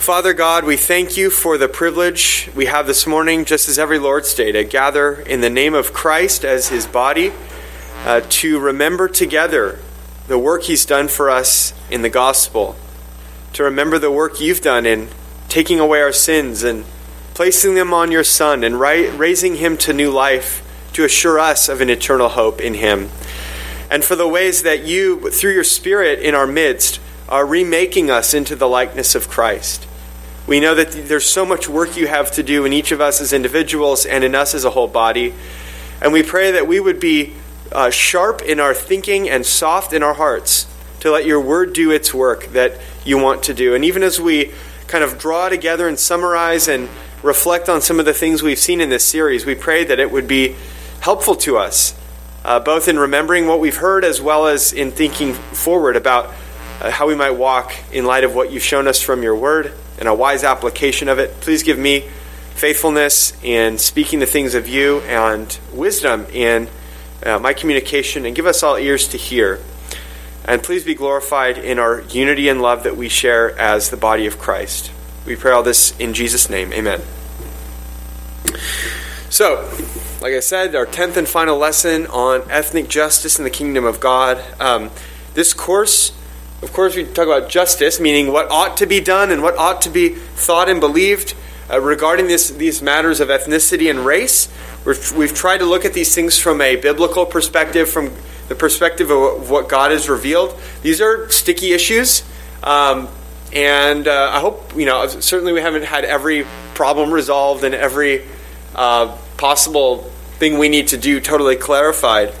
Father God, we thank you for the privilege we have this morning, just as every Lord's Day, to gather in the name of Christ as his body, uh, to remember together the work he's done for us in the gospel, to remember the work you've done in taking away our sins and placing them on your Son and raising him to new life to assure us of an eternal hope in him. And for the ways that you, through your Spirit in our midst, are remaking us into the likeness of Christ. We know that there's so much work you have to do in each of us as individuals and in us as a whole body. And we pray that we would be uh, sharp in our thinking and soft in our hearts to let your word do its work that you want to do. And even as we kind of draw together and summarize and reflect on some of the things we've seen in this series, we pray that it would be helpful to us, uh, both in remembering what we've heard as well as in thinking forward about uh, how we might walk in light of what you've shown us from your word and a wise application of it. Please give me faithfulness in speaking the things of you and wisdom in uh, my communication, and give us all ears to hear. And please be glorified in our unity and love that we share as the body of Christ. We pray all this in Jesus' name. Amen. So, like I said, our 10th and final lesson on ethnic justice in the kingdom of God. Um, this course of course, we talk about justice, meaning what ought to be done and what ought to be thought and believed uh, regarding this, these matters of ethnicity and race. we have tried to look at these things from a biblical perspective, from the perspective of what God has revealed. These are sticky issues. Um, and uh, I hope, you know, certainly we haven't had every problem resolved and every uh, possible thing we need to do totally clarified.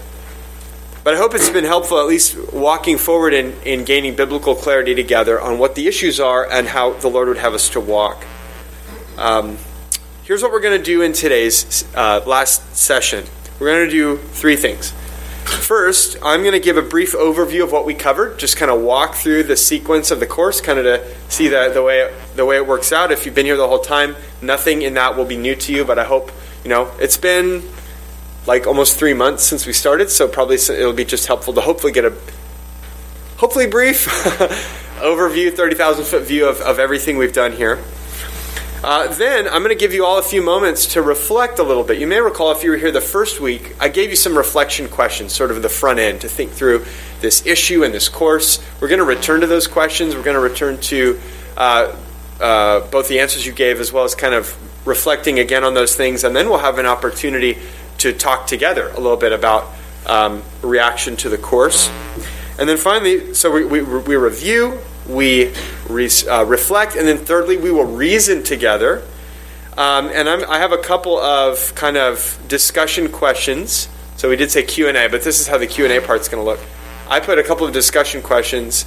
But I hope it's been helpful, at least walking forward in, in gaining biblical clarity together on what the issues are and how the Lord would have us to walk. Um, here's what we're going to do in today's uh, last session we're going to do three things. First, I'm going to give a brief overview of what we covered, just kind of walk through the sequence of the course, kind of to see the, the, way, the way it works out. If you've been here the whole time, nothing in that will be new to you, but I hope, you know, it's been like almost three months since we started, so probably it'll be just helpful to hopefully get a hopefully brief overview, 30,000 foot view of, of everything we've done here. Uh, then I'm going to give you all a few moments to reflect a little bit. You may recall if you were here the first week, I gave you some reflection questions, sort of the front end, to think through this issue and this course. We're going to return to those questions. We're going to return to uh, uh, both the answers you gave as well as kind of reflecting again on those things. And then we'll have an opportunity to talk together a little bit about um, reaction to the course. And then finally, so we, we, we review, we re, uh, reflect, and then thirdly, we will reason together. Um, and I'm, i have a couple of kind of discussion questions. So we did say Q and A, but this is how the Q and A part's going to look. I put a couple of discussion questions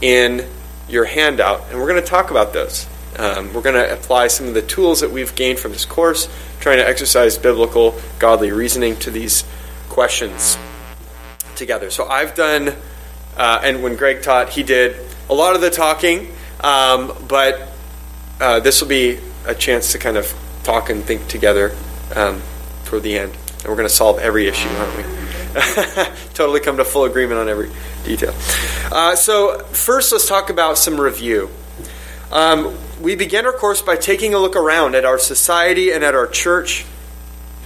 in your handout, and we're going to talk about those. Um, we're going to apply some of the tools that we've gained from this course, trying to exercise biblical, godly reasoning to these questions together. So I've done, uh, and when Greg taught, he did a lot of the talking, um, but uh, this will be a chance to kind of talk and think together um, toward the end. And we're going to solve every issue, aren't we? totally come to full agreement on every detail. Uh, so, first, let's talk about some review. Um, we begin our course by taking a look around at our society and at our church.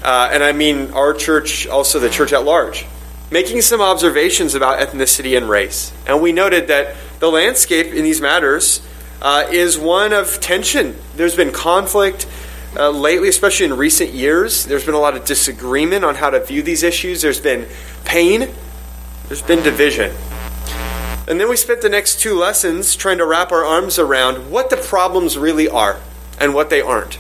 Uh, and I mean our church, also the church at large, making some observations about ethnicity and race. And we noted that the landscape in these matters uh, is one of tension. There's been conflict uh, lately, especially in recent years. There's been a lot of disagreement on how to view these issues. There's been pain, there's been division. And then we spent the next two lessons trying to wrap our arms around what the problems really are and what they aren't.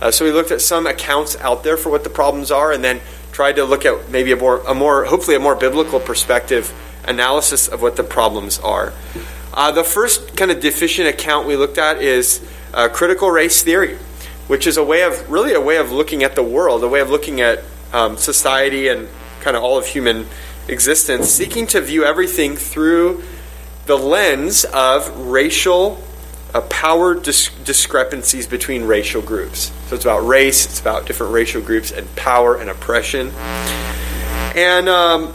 Uh, so we looked at some accounts out there for what the problems are and then tried to look at maybe a more, a more hopefully a more biblical perspective analysis of what the problems are. Uh, the first kind of deficient account we looked at is uh, critical race theory, which is a way of really a way of looking at the world, a way of looking at um, society and kind of all of human existence, seeking to view everything through the lens of racial uh, power dis- discrepancies between racial groups. So it's about race, it's about different racial groups and power and oppression. And um,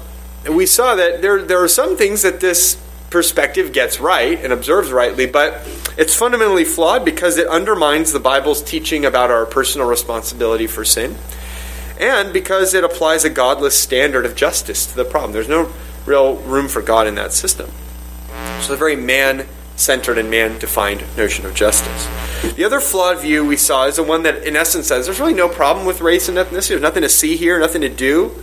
we saw that there, there are some things that this perspective gets right and observes rightly, but it's fundamentally flawed because it undermines the Bible's teaching about our personal responsibility for sin, and because it applies a godless standard of justice to the problem. There's no real room for God in that system. So, a very man centered and man defined notion of justice. The other flawed view we saw is the one that, in essence, says there's really no problem with race and ethnicity, there's nothing to see here, nothing to do.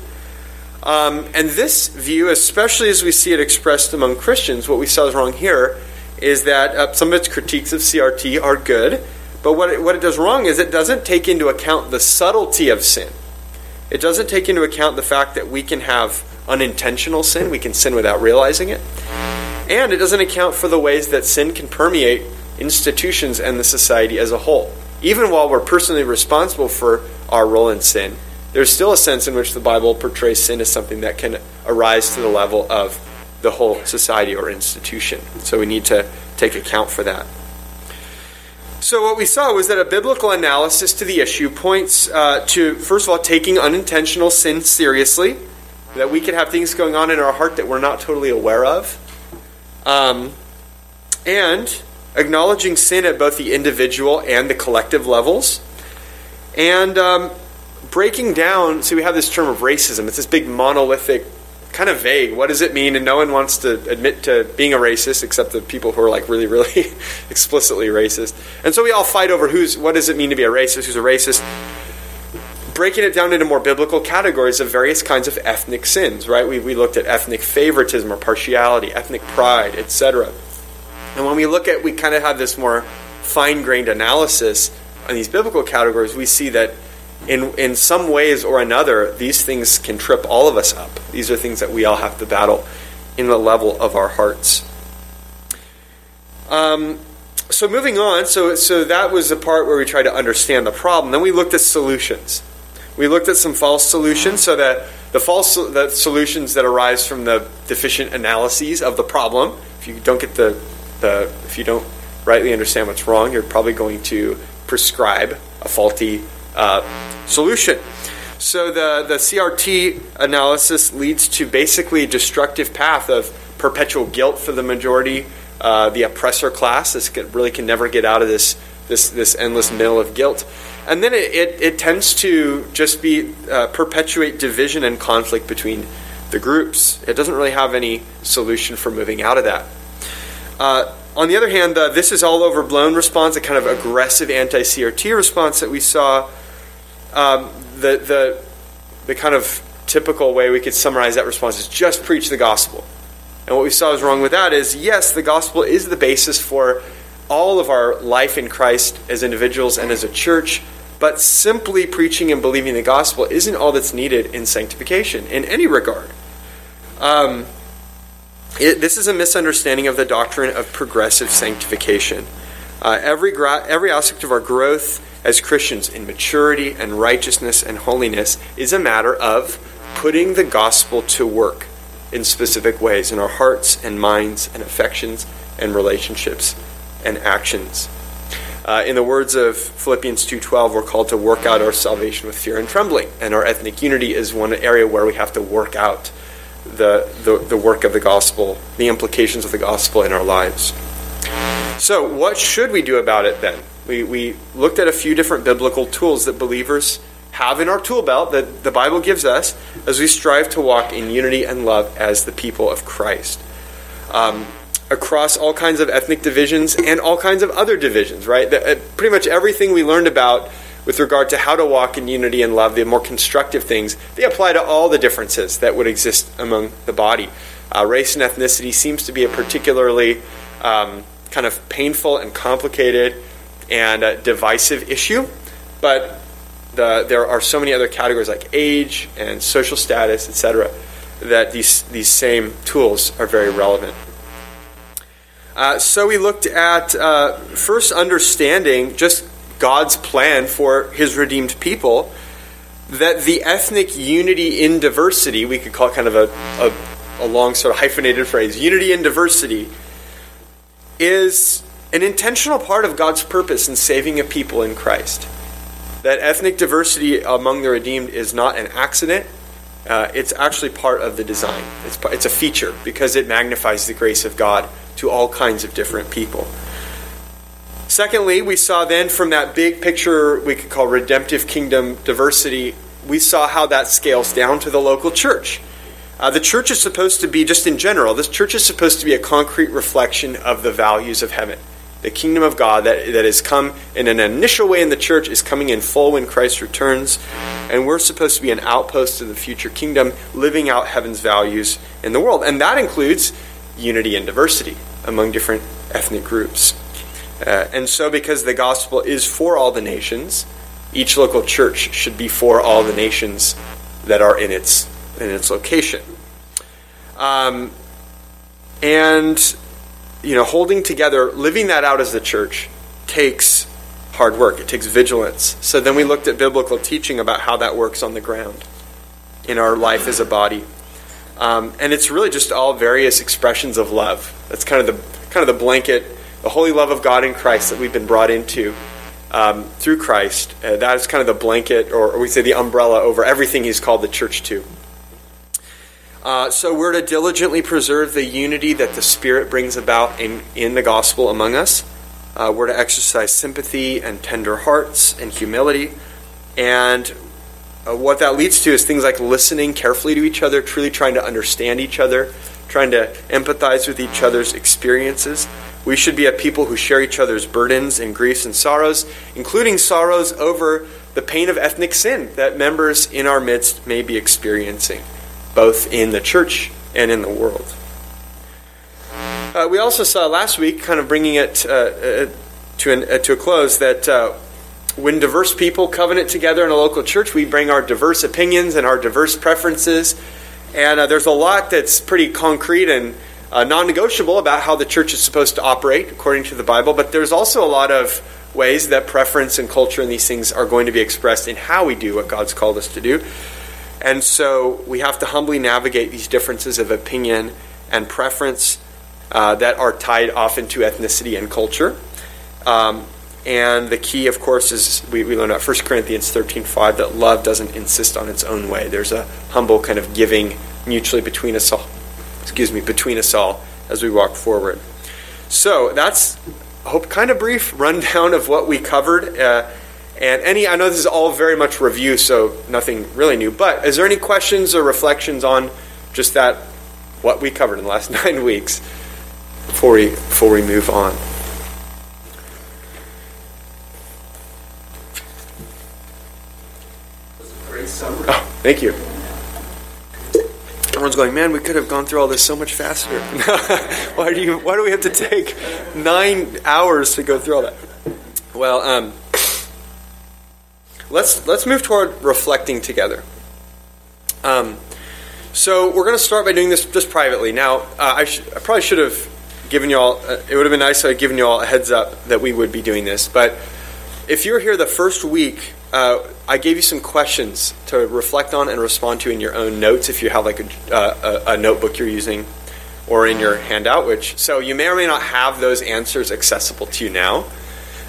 Um, and this view, especially as we see it expressed among Christians, what we saw is wrong here is that uh, some of its critiques of CRT are good, but what it, what it does wrong is it doesn't take into account the subtlety of sin. It doesn't take into account the fact that we can have unintentional sin, we can sin without realizing it. And it doesn't account for the ways that sin can permeate institutions and the society as a whole. Even while we're personally responsible for our role in sin, there's still a sense in which the Bible portrays sin as something that can arise to the level of the whole society or institution. So we need to take account for that. So, what we saw was that a biblical analysis to the issue points uh, to, first of all, taking unintentional sin seriously, that we can have things going on in our heart that we're not totally aware of, um, and acknowledging sin at both the individual and the collective levels, and um, breaking down. So, we have this term of racism, it's this big monolithic kind of vague. What does it mean? And no one wants to admit to being a racist except the people who are like really, really explicitly racist. And so we all fight over who's what does it mean to be a racist? Who's a racist? Breaking it down into more biblical categories of various kinds of ethnic sins, right? We, we looked at ethnic favoritism or partiality, ethnic pride, etc. And when we look at, we kind of have this more fine grained analysis on these biblical categories, we see that in, in some ways or another, these things can trip all of us up. These are things that we all have to battle in the level of our hearts. Um, so moving on, so so that was the part where we tried to understand the problem. Then we looked at solutions. We looked at some false solutions, so that the false the solutions that arise from the deficient analyses of the problem. If you don't get the the if you don't rightly understand what's wrong, you're probably going to prescribe a faulty uh, solution. So the, the CRT analysis leads to basically a destructive path of perpetual guilt for the majority, uh, the oppressor class. This really can never get out of this this this endless mill of guilt, and then it, it, it tends to just be uh, perpetuate division and conflict between the groups. It doesn't really have any solution for moving out of that. Uh, on the other hand, the, this is all overblown response, a kind of aggressive anti CRT response that we saw um, the, the, the kind of typical way we could summarize that response is just preach the gospel. And what we saw was wrong with that is yes, the gospel is the basis for all of our life in Christ as individuals and as a church, but simply preaching and believing the gospel isn't all that's needed in sanctification in any regard. Um, it, this is a misunderstanding of the doctrine of progressive sanctification. Uh, every, gra- every aspect of our growth as Christians in maturity and righteousness and holiness is a matter of putting the gospel to work in specific ways in our hearts and minds and affections and relationships and actions. Uh, in the words of Philippians 2:12, we're called to work out our salvation with fear and trembling, and our ethnic unity is one area where we have to work out the, the, the work of the gospel, the implications of the gospel in our lives. So, what should we do about it then? We, we looked at a few different biblical tools that believers have in our tool belt that the Bible gives us as we strive to walk in unity and love as the people of Christ. Um, across all kinds of ethnic divisions and all kinds of other divisions, right? The, uh, pretty much everything we learned about with regard to how to walk in unity and love, the more constructive things, they apply to all the differences that would exist among the body. Uh, race and ethnicity seems to be a particularly um, kind of painful and complicated and a divisive issue, but the, there are so many other categories like age and social status, etc., that these, these same tools are very relevant. Uh, so we looked at uh, first understanding just God's plan for his redeemed people, that the ethnic unity in diversity, we could call kind of a, a, a long sort of hyphenated phrase, unity in diversity, is an intentional part of God's purpose in saving a people in Christ. That ethnic diversity among the redeemed is not an accident, Uh, it's actually part of the design. It's, it's a feature because it magnifies the grace of God to all kinds of different people. Secondly, we saw then from that big picture we could call redemptive kingdom diversity, we saw how that scales down to the local church. Uh, the church is supposed to be, just in general, this church is supposed to be a concrete reflection of the values of heaven. The kingdom of God that, that has come in an initial way in the church is coming in full when Christ returns. And we're supposed to be an outpost of the future kingdom, living out heaven's values in the world. And that includes unity and diversity among different ethnic groups. Uh, and so, because the gospel is for all the nations, each local church should be for all the nations that are in its in its location. Um, and you know, holding together, living that out as the church takes hard work. It takes vigilance. So then we looked at biblical teaching about how that works on the ground in our life as a body. Um, and it's really just all various expressions of love. That's kind of the kind of the blanket, the holy love of God in Christ that we've been brought into um, through Christ. Uh, that is kind of the blanket, or, or we say the umbrella over everything He's called the church to. Uh, so we're to diligently preserve the unity that the Spirit brings about in, in the gospel among us. Uh, we're to exercise sympathy and tender hearts and humility. And uh, what that leads to is things like listening carefully to each other, truly trying to understand each other, trying to empathize with each other's experiences. We should be a people who share each other's burdens and griefs and sorrows, including sorrows over the pain of ethnic sin that members in our midst may be experiencing both in the church and in the world. Uh, we also saw last week, kind of bringing it uh, uh, to, an, uh, to a close, that uh, when diverse people covenant together in a local church, we bring our diverse opinions and our diverse preferences. And uh, there's a lot that's pretty concrete and non negotiable about how the church is supposed to operate according to the Bible, but there's also a lot of ways that preference and culture and these things are going to be expressed in how we do what God's called us to do. And so we have to humbly navigate these differences of opinion and preference uh, that are tied often to ethnicity and culture. Um, and the key, of course, is we, we learn at 1 Corinthians 13.5 that love doesn't insist on its own way. There's a humble kind of giving mutually between us all, excuse me, between us all as we walk forward. So that's, I hope, kind of brief rundown of what we covered. Uh, and any, I know this is all very much review, so nothing really new. But is there any questions or reflections on just that, what we covered in the last nine weeks, before we before we move on? Great summary. Oh, thank you. Everyone's going, man. We could have gone through all this so much faster. why do you? Why do we have to take nine hours to go through all that? Well, um, let's let's move toward reflecting together. Um, so we're going to start by doing this just privately. Now, uh, I, sh- I, probably should have given you all. Uh, it would have been nice to have given you all a heads up that we would be doing this. But if you're here the first week, uh, I gave you some questions to reflect on and respond to in your own notes. If you have like a, uh, a, a notebook you're using, or in your handout, which so you may or may not have those answers accessible to you now.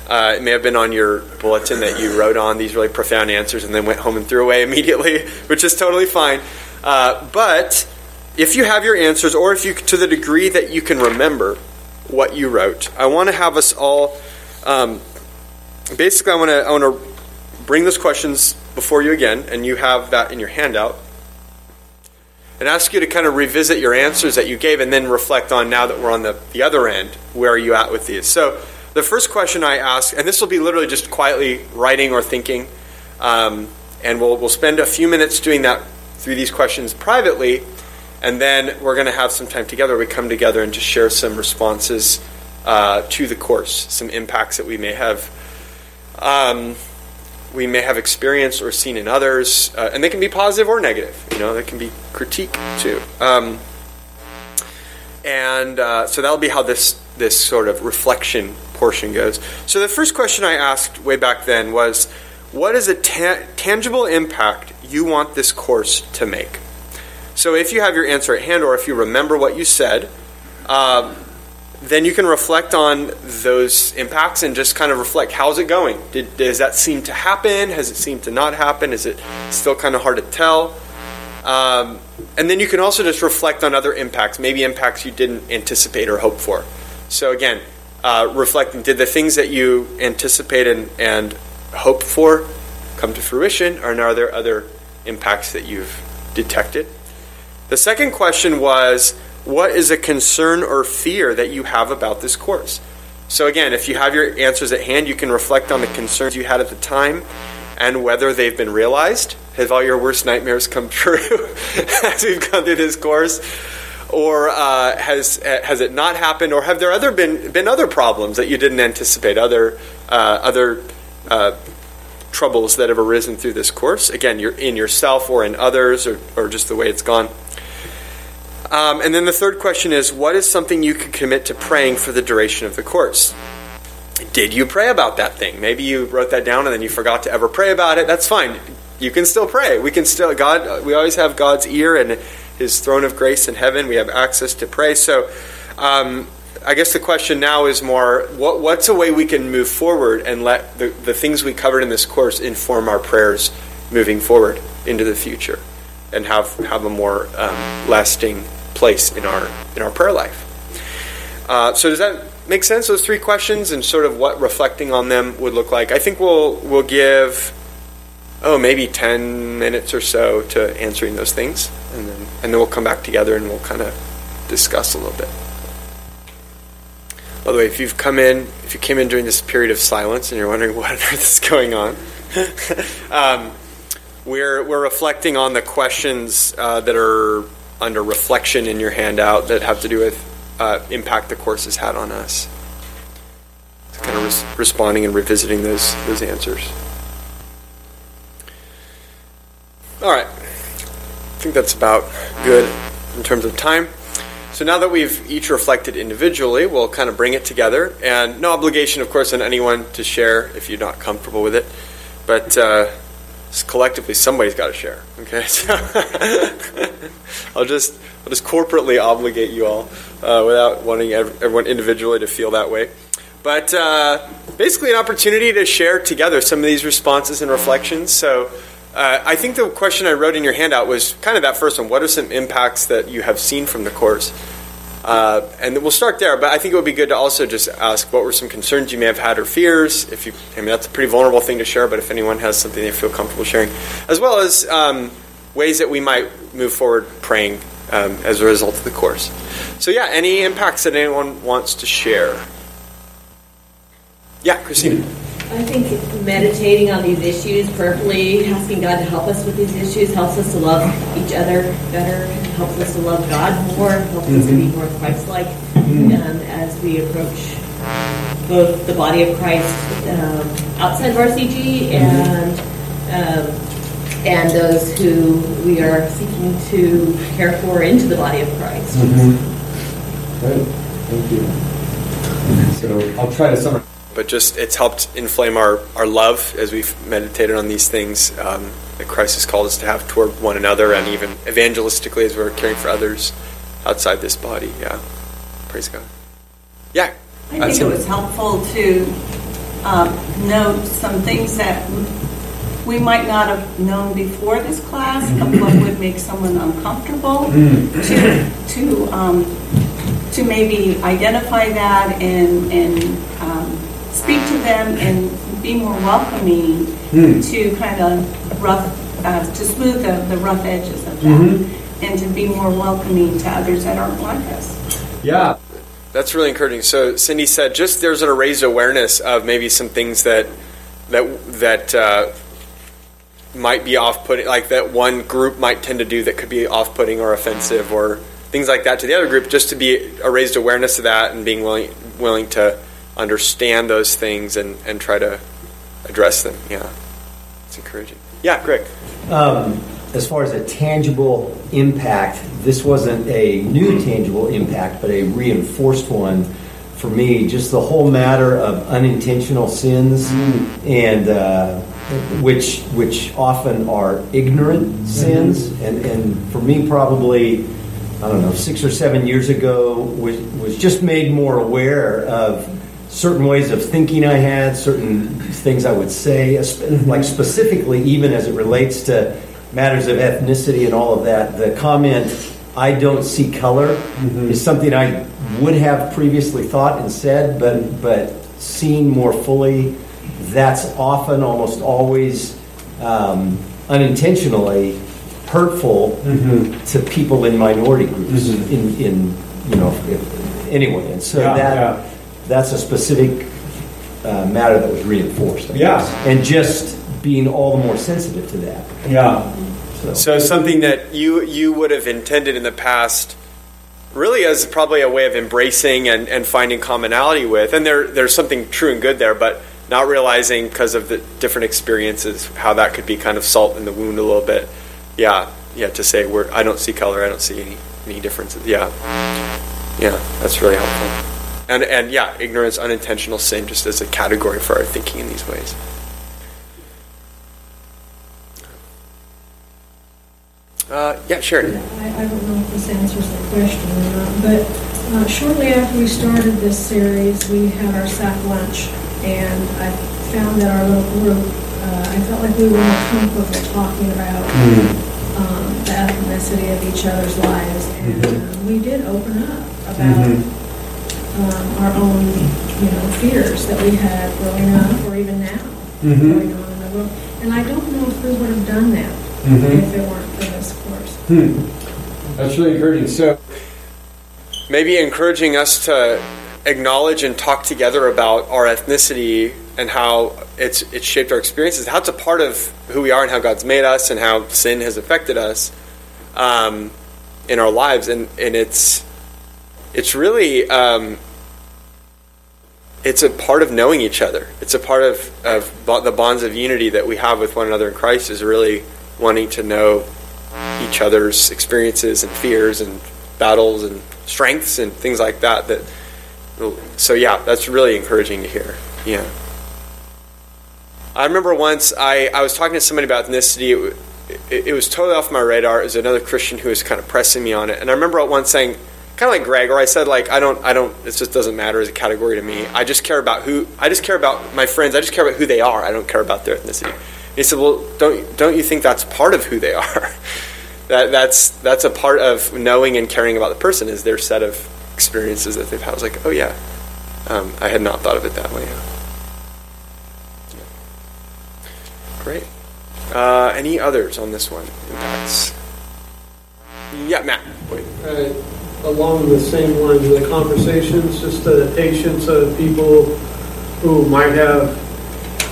Uh, it may have been on your bulletin that you wrote on these really profound answers and then went home and threw away immediately, which is totally fine. Uh, but if you have your answers, or if you, to the degree that you can remember what you wrote, I want to have us all. Um, basically, I want to I want to bring those questions before you again, and you have that in your handout, and ask you to kind of revisit your answers that you gave, and then reflect on now that we're on the the other end, where are you at with these? So the first question I ask, and this will be literally just quietly writing or thinking, um, and we'll, we'll spend a few minutes doing that through these questions privately, and then we're going to have some time together. We come together and just share some responses uh, to the course, some impacts that we may have. Um, we may have experienced or seen in others, uh, and they can be positive or negative. You know, they can be critique too. Um, and uh, so that'll be how this this sort of reflection portion goes. So the first question I asked way back then was, what is a ta- tangible impact you want this course to make? So if you have your answer at hand, or if you remember what you said, um, then you can reflect on those impacts and just kind of reflect how's it going? Did, does that seem to happen? Has it seemed to not happen? Is it still kind of hard to tell? Um, and then you can also just reflect on other impacts, maybe impacts you didn't anticipate or hope for. So again, uh, reflecting did the things that you anticipated and, and hoped for come to fruition, or are there other impacts that you've detected? The second question was what is a concern or fear that you have about this course? So, again, if you have your answers at hand, you can reflect on the concerns you had at the time and whether they've been realized. Have all your worst nightmares come true as we've gone through this course? Or uh, has, has it not happened? Or have there other been, been other problems that you didn't anticipate, other, uh, other uh, troubles that have arisen through this course? Again, you're in yourself or in others, or, or just the way it's gone. Um, and then the third question is what is something you could commit to praying for the duration of the course? Did you pray about that thing? Maybe you wrote that down and then you forgot to ever pray about it. That's fine. You can still pray. We can still, God, we always have God's ear and His throne of grace in heaven. We have access to pray. So, um, I guess the question now is more what, what's a way we can move forward and let the, the things we covered in this course inform our prayers moving forward into the future and have, have a more um, lasting place in our in our prayer life. Uh, so does that make sense? Those three questions and sort of what reflecting on them would look like. I think we'll we'll give oh maybe ten minutes or so to answering those things, and then and then we'll come back together and we'll kind of discuss a little bit. By the way, if you've come in, if you came in during this period of silence and you're wondering what on earth is going on, um, we're we're reflecting on the questions uh, that are under reflection in your handout that have to do with uh, impact the course has had on us. So kind of res- responding and revisiting those those answers. All right, I think that's about good in terms of time. So now that we've each reflected individually, we'll kind of bring it together, and no obligation, of course, on anyone to share if you're not comfortable with it, but. Uh, collectively somebody's got to share. Okay, so I'll just I'll just corporately obligate you all uh, without wanting everyone individually to feel that way. But uh, basically, an opportunity to share together some of these responses and reflections. So. Uh, I think the question I wrote in your handout was kind of that first one. What are some impacts that you have seen from the course? Uh, and we'll start there, but I think it would be good to also just ask what were some concerns you may have had or fears. If you, I mean, that's a pretty vulnerable thing to share, but if anyone has something they feel comfortable sharing, as well as um, ways that we might move forward praying um, as a result of the course. So, yeah, any impacts that anyone wants to share? Yeah, Christina. I think meditating on these issues, prayerfully asking God to help us with these issues, helps us to love each other better, helps us to love God more, helps mm-hmm. us to be mm-hmm. more Christ-like mm-hmm. um, as we approach both the body of Christ um, outside of RCG and um, and those who we are seeking to care for into the body of Christ. Mm-hmm. Good. Thank you. So I'll try to summarize but just it's helped inflame our, our love as we've meditated on these things um, that Christ has called us to have toward one another and even evangelistically as we're caring for others outside this body. Yeah. Praise God. Yeah. I think it was helpful to um, note some things that we might not have known before this class of what would make someone uncomfortable mm. to, to, um, to maybe identify that and, and um, speak to them and be more welcoming mm. to kind of rough, uh, to smooth the, the rough edges of that, mm-hmm. and to be more welcoming to others that aren't like us. Yeah. That's really encouraging. So Cindy said, just there's a raised awareness of maybe some things that that that uh, might be off-putting, like that one group might tend to do that could be off-putting or offensive, or things like that to the other group. Just to be a raised awareness of that and being willing willing to understand those things and, and try to address them. Yeah, it's encouraging. Yeah, Greg. Um, as far as a tangible impact, this wasn't a new tangible impact, but a reinforced one for me. Just the whole matter of unintentional sins and. Uh, which which often are ignorant mm-hmm. sins, and, and for me probably I don't know six or seven years ago was was just made more aware of certain ways of thinking I had, certain things I would say, like specifically even as it relates to matters of ethnicity and all of that, the comment, I don't see color, mm-hmm. is something I would have previously thought and said, but, but seen more fully, that's often, almost always, um, unintentionally hurtful mm-hmm. to people in minority groups, mm-hmm. in, in, you know, if- anyway. And so Yeah, that, yeah. That's a specific uh, matter that was reinforced. I Yeah. guess. And just being all the more sensitive to that. Yeah. So, So something that you you would have intended in the past, really as probably a way of embracing and, and finding commonality with, and there there's something true and good there, but not realizing because of the different experiences how that could be kind of salt in the wound a little bit. Yeah, yeah. To say we're I don't see color, I don't see any any differences. Yeah, yeah. That's really helpful. And and yeah, ignorance, unintentional sin, just as a category for our thinking in these ways. Uh, yeah, sure. I, I don't know if this answers the question or not, but uh, shortly after we started this series, we had our sack lunch, and I found that our little group, uh, I felt like we were more comfortable talking about um, the ethnicity of each other's lives, and uh, we did open up about um, our own, you know, fears that we had growing up, or even now going on in the world. And I don't know if we would have done that if it weren't for this course. Hmm. That's really encouraging. So, maybe encouraging us to acknowledge and talk together about our ethnicity and how it's it's shaped our experiences, how it's a part of who we are and how God's made us and how sin has affected us um, in our lives, and and it's it's really um, it's a part of knowing each other. It's a part of of bo- the bonds of unity that we have with one another in Christ is really wanting to know each other's experiences and fears and battles and strengths and things like that that so yeah that's really encouraging to hear. Yeah. I remember once i, I was talking to somebody about ethnicity. It, it, it was totally off my radar. It was another christian who was kind of pressing me on it. And i remember once saying kind of like greg or i said like i don't i don't it just doesn't matter as a category to me i just care about who i just care about my friends i just care about who they are i don't care about their ethnicity and he said well don't don't you think that's part of who they are that that's that's a part of knowing and caring about the person is their set of experiences that they've had. I was like, oh yeah, um, I had not thought of it that way. Great. Uh, any others on this one? Impacts. Yeah, Matt. Wait. uh, along the same lines of the conversations, just the patience of people who might have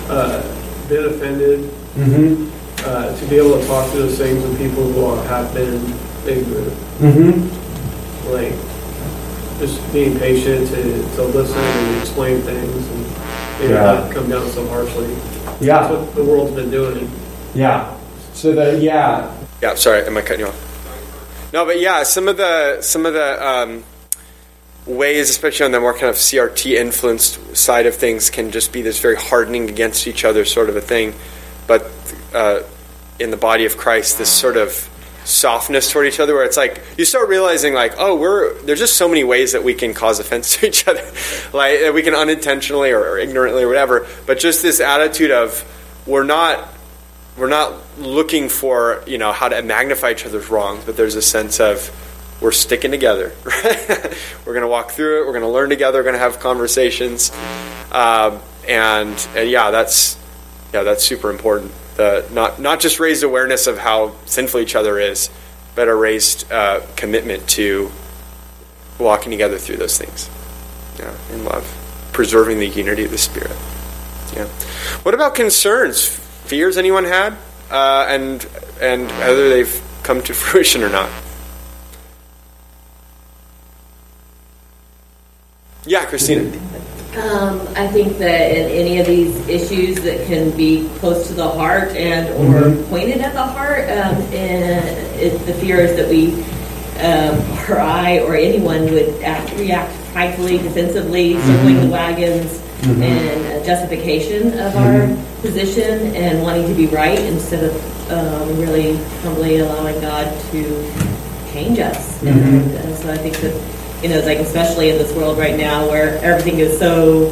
uh, been offended, mm-hmm. uh, to be able to talk to those things with people who are- have been ignorant. Mm-hmm. Like, just being patient to, to listen and explain things and maybe Yeah. not come down so harshly. Yeah. That's Yeah. what the world's been doing. Yeah. So the yeah. Yeah, sorry, am I cutting you off? No, but yeah, some of the some of the um, ways, especially on the more kind of CRT influenced side of things, can just be this very hardening against each other sort of a thing. But uh, in the body of Christ, this sort of softness toward each other, where it's like you start realizing, like, oh, we're there's just so many ways that we can cause offense to each other, like we can unintentionally or, or ignorantly or whatever. But just this attitude of we're not we're not looking for you know how to magnify each other's wrongs, but there's a sense of we're sticking together. Right? we're going to walk through it. We're going to learn together. We're going to have conversations, um, and, and yeah, that's yeah, that's super important. The not not just raised awareness of how sinful each other is, but a raised uh, commitment to walking together through those things. Yeah, in love, preserving the unity of the spirit. Yeah. What about concerns, fears anyone had, uh, and and whether they've come to fruition or not? Yeah, Christina. Um, I think that in any of these issues that can be close to the heart and or pointed at the heart, um, and it, the fear is that we, um, or I, or anyone would act, react pridefully, defensively, circling the wagons, and a justification of our position and wanting to be right instead of um, really humbly allowing God to change us. And, uh, so I think that you know, like especially in this world right now where everything is so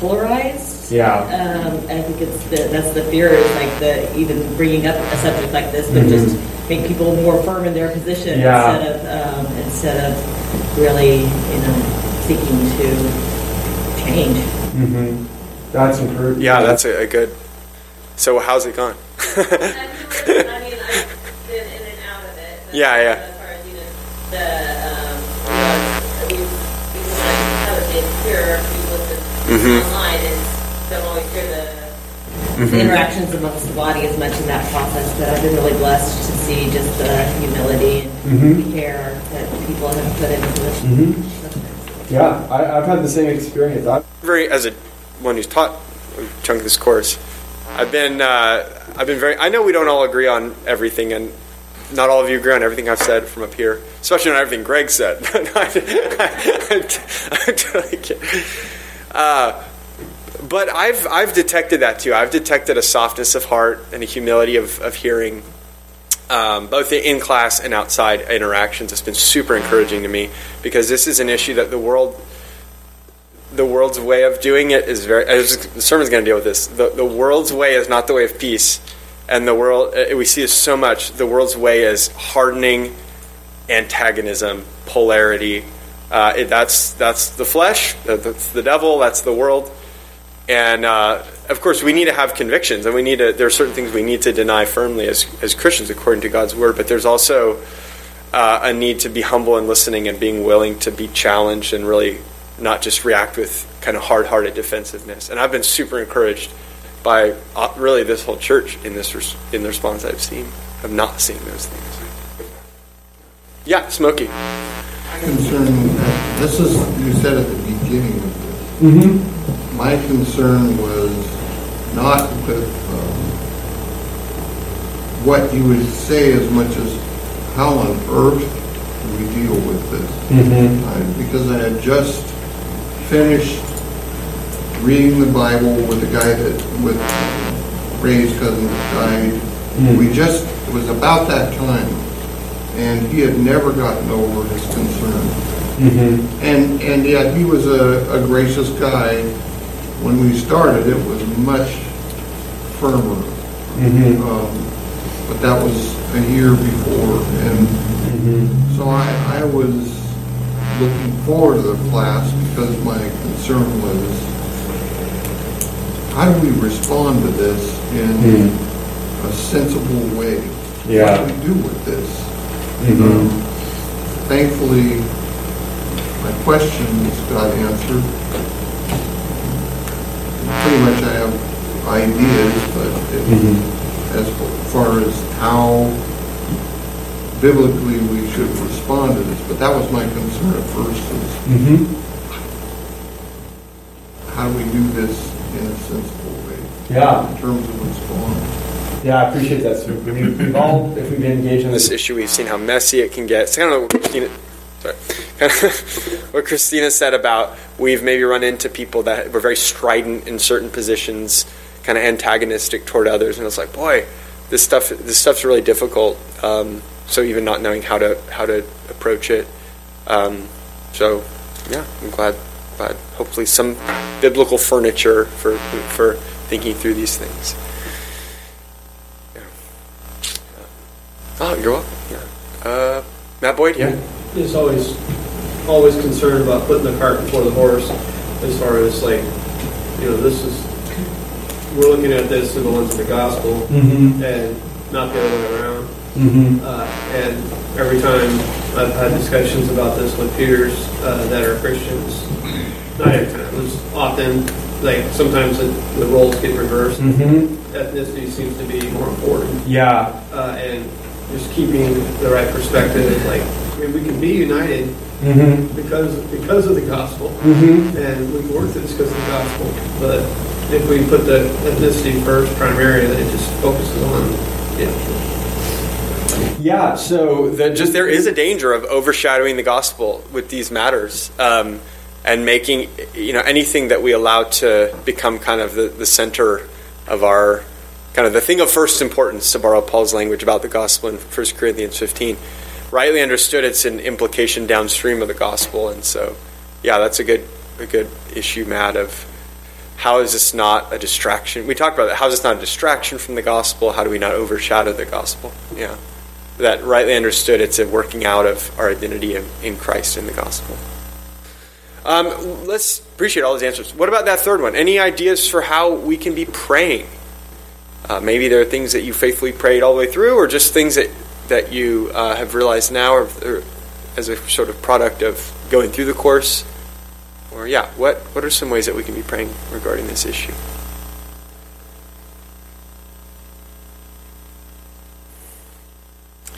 polarized Yeah. Um, I think it's the, that's the fear is like the even bringing up a subject like this, but just make people more firm in their position Mm-hmm. Yeah. instead of um, instead of really you know seeking to change. Mm-hmm. That's encouraging. Yeah, that's a, a good. So how's it gone? I mean, I've been in and out of it. Yeah, yeah. As far as, you know, the, um, you know, we, we like have it in here, we listen Mhm. online and don't always hear the, Mm-hmm. The interactions amongst the body as much in that process, but I've been really blessed to see just the humility and Mhm. care that people have put into this. Mhm. Yeah, I, I've had the same experience. I'm very as a one who's taught a chunk of this course, I've been uh, I've been very. I know we don't all agree on everything, and not all of you agree on everything I've said from up here, especially on everything Greg said. Uh, but I've I've detected that too. I've detected a softness of heart and a humility of, of hearing, um, both the in class and outside interactions. It's been super encouraging to me because this is an issue that the world the world's way of doing it is very. Just- The sermon's going to deal with this. The, the world's way is not the way of peace, and the world uh, we see this so much. The world's way is hardening, antagonism, polarity. Uh, it, that's that's the flesh. That's the devil. That's the world. And uh, of course, we need to have convictions, and we need to. There are certain things we need to deny firmly as as Christians, according to God's word. But there's also uh, a need to be humble and listening, and being willing to be challenged, and really not just react with kind of hard-hearted defensiveness. And I've been super encouraged by uh, really this whole church in this res- in the response I've seen of not seeing those things. Yeah, Smokey. concern, this is, you said at the beginning of this. mm-hmm. My concern was not with um, what you would say as much as how on earth do we deal with this? Mm-hmm. I- Because I had just finished reading the Bible with a guy that, with Ray's cousin died. Mm. We just, it was about that time, and he had never gotten over his concern. Mm-hmm. And, and yet he was a, a gracious guy. When we started, it was much firmer. Mm-hmm. Um, but that was a year before. And Mm-hmm. so I, I was looking forward to the class because my concern was, how do we respond to this in a sensible way? Yeah. What do we do with this? Mm-hmm. Um, Thankfully, my questions got answered. Pretty much I have ideas, but it- Mm-hmm. as far as how biblically we should respond to this, but that was my concern at first, is Mm-hmm. how do we do this in a sensible way Yeah. in terms of response? Yeah, I appreciate that, mean, we've all, if we've been engaged in this issue, we've seen how messy it can get. It's kind of what Christina, sorry, kind of what Christina said about we've maybe run into people that were very strident in certain positions, kind of antagonistic toward others, and it's like, boy, this stuff, this stuff's really difficult. Um, so even not knowing how to how to approach it. Um, so yeah, I'm glad glad. Hopefully, some biblical furniture for for thinking through these things. Yeah. Oh, you're welcome. Yeah. Uh, Matt Boyd. Yeah. Is always always concerned about putting the cart before the horse as far as like you know this is we're looking at this through the lens of the gospel Mm-hmm. and not the other way around Mm-hmm. uh, and every time I've had discussions about this with peers uh, that are Christians not every time there's often like sometimes the, the roles get reversed Mm-hmm. ethnicity seems to be more important Yeah. uh, and just keeping the right perspective like I mean we can be united Mm-hmm. because because of the gospel, Mm-hmm. and we can work through this because of the gospel. But if we put the ethnicity first, primarily, then it just focuses on yeah. Yeah. So The, just there is a danger of overshadowing the gospel with these matters, um, and making you know anything that we allow to become kind of the, the center of our kind of the thing of first importance, to borrow Paul's language about the gospel in 1 Corinthians 15. Rightly understood, it's an implication downstream of the gospel, and so yeah, that's a good a good issue, Matt, of how is this not a distraction? We talked about that. How is this not a distraction from the gospel? How do we not overshadow the gospel? Yeah. That rightly understood, it's a working out of our identity in, in Christ in the gospel. Um, let's appreciate all those answers. What about that third one? Any ideas for how we can be praying? Uh, maybe there are things that you faithfully prayed all the way through, or just things that, that you uh, have realized now or, or as a sort of product of going through the course or yeah, what what are some ways that we can be praying regarding this issue?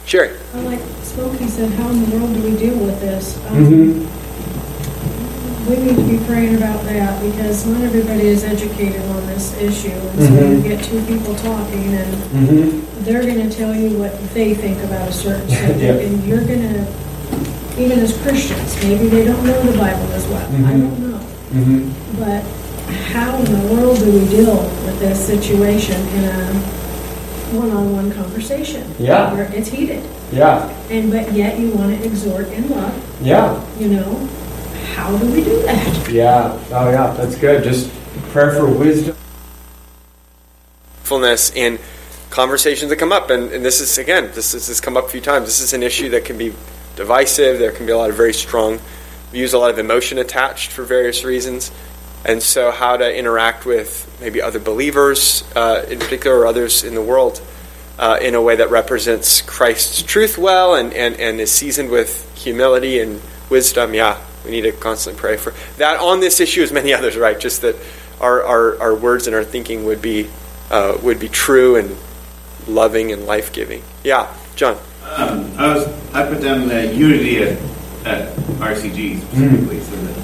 Sherry. I like Smokey said, how in the world do we deal with this? Um, Mm-hmm. We need to be praying about that because not everybody is educated on this issue. And so you Mhm. get two people talking and Mm-hmm. they're going to tell you what they think about a certain subject. Yeah. And you're going to, even as Christians, maybe they don't know the Bible as well. I Mhm. don't know. Mm-hmm. But how in the world do we deal with this situation in a one-on-one conversation? Yeah. Where it's heated. Yeah. And but yet you want to exhort in love, Yeah. you know? How do we do that? Yeah. Oh, yeah. That's good. Just prayer for wisdom. Fullness in conversations that come up, and, and this is again, this is, has come up a few times. This is an issue that can be divisive. There can be a lot of very strong views, a lot of emotion attached for various reasons, and so how to interact with maybe other believers, uh, in particular, or others in the world, uh, in a way that represents Christ's truth well and, and, and is seasoned with humility and wisdom. Yeah, we need to constantly pray for that on this issue, as many others, right? Just that our, our, our words and our thinking would be uh, would be true and loving and life giving. Yeah, John. Um, I was I put down the unity at, at RCG specifically, so that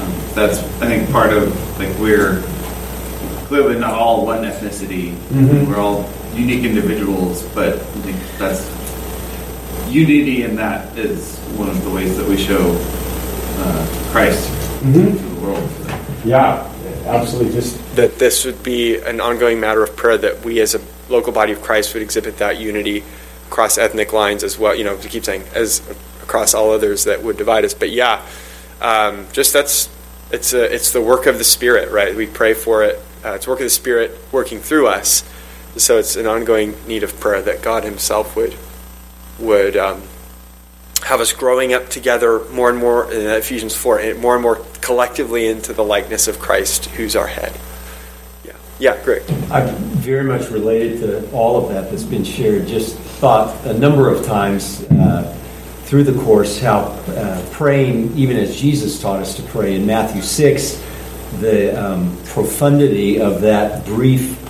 um, that's I think part of like we're clearly not all one ethnicity. Mhm. We're all unique individuals, but I think that's unity in that is one of the ways that we show uh, Christ Mhm. to the world. Yeah. Absolutely. Just That this would be an ongoing matter of prayer that we as a local body of Christ would exhibit that unity across ethnic lines as well. You know, to keep saying as across all others that would divide us. But yeah, um, just that's it's a, it's the work of the Spirit, right? We pray for it. Uh, it's work of the Spirit working through us. So it's an ongoing need of prayer that God Himself would would um, have us growing up together more and more in Ephesians four, more and more collectively into the likeness of Christ, who's our head. Yeah, yeah, great. I'm very much related to all of that that's been shared. Just thought a number of times uh, through the course how uh, praying, even as Jesus taught us to pray in Matthew 6, the um, profundity of that brief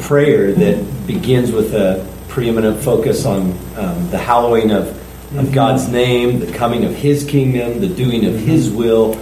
prayer that begins with a preeminent focus on um, the hallowing of, of God's name, the coming of His kingdom, the doing of His will.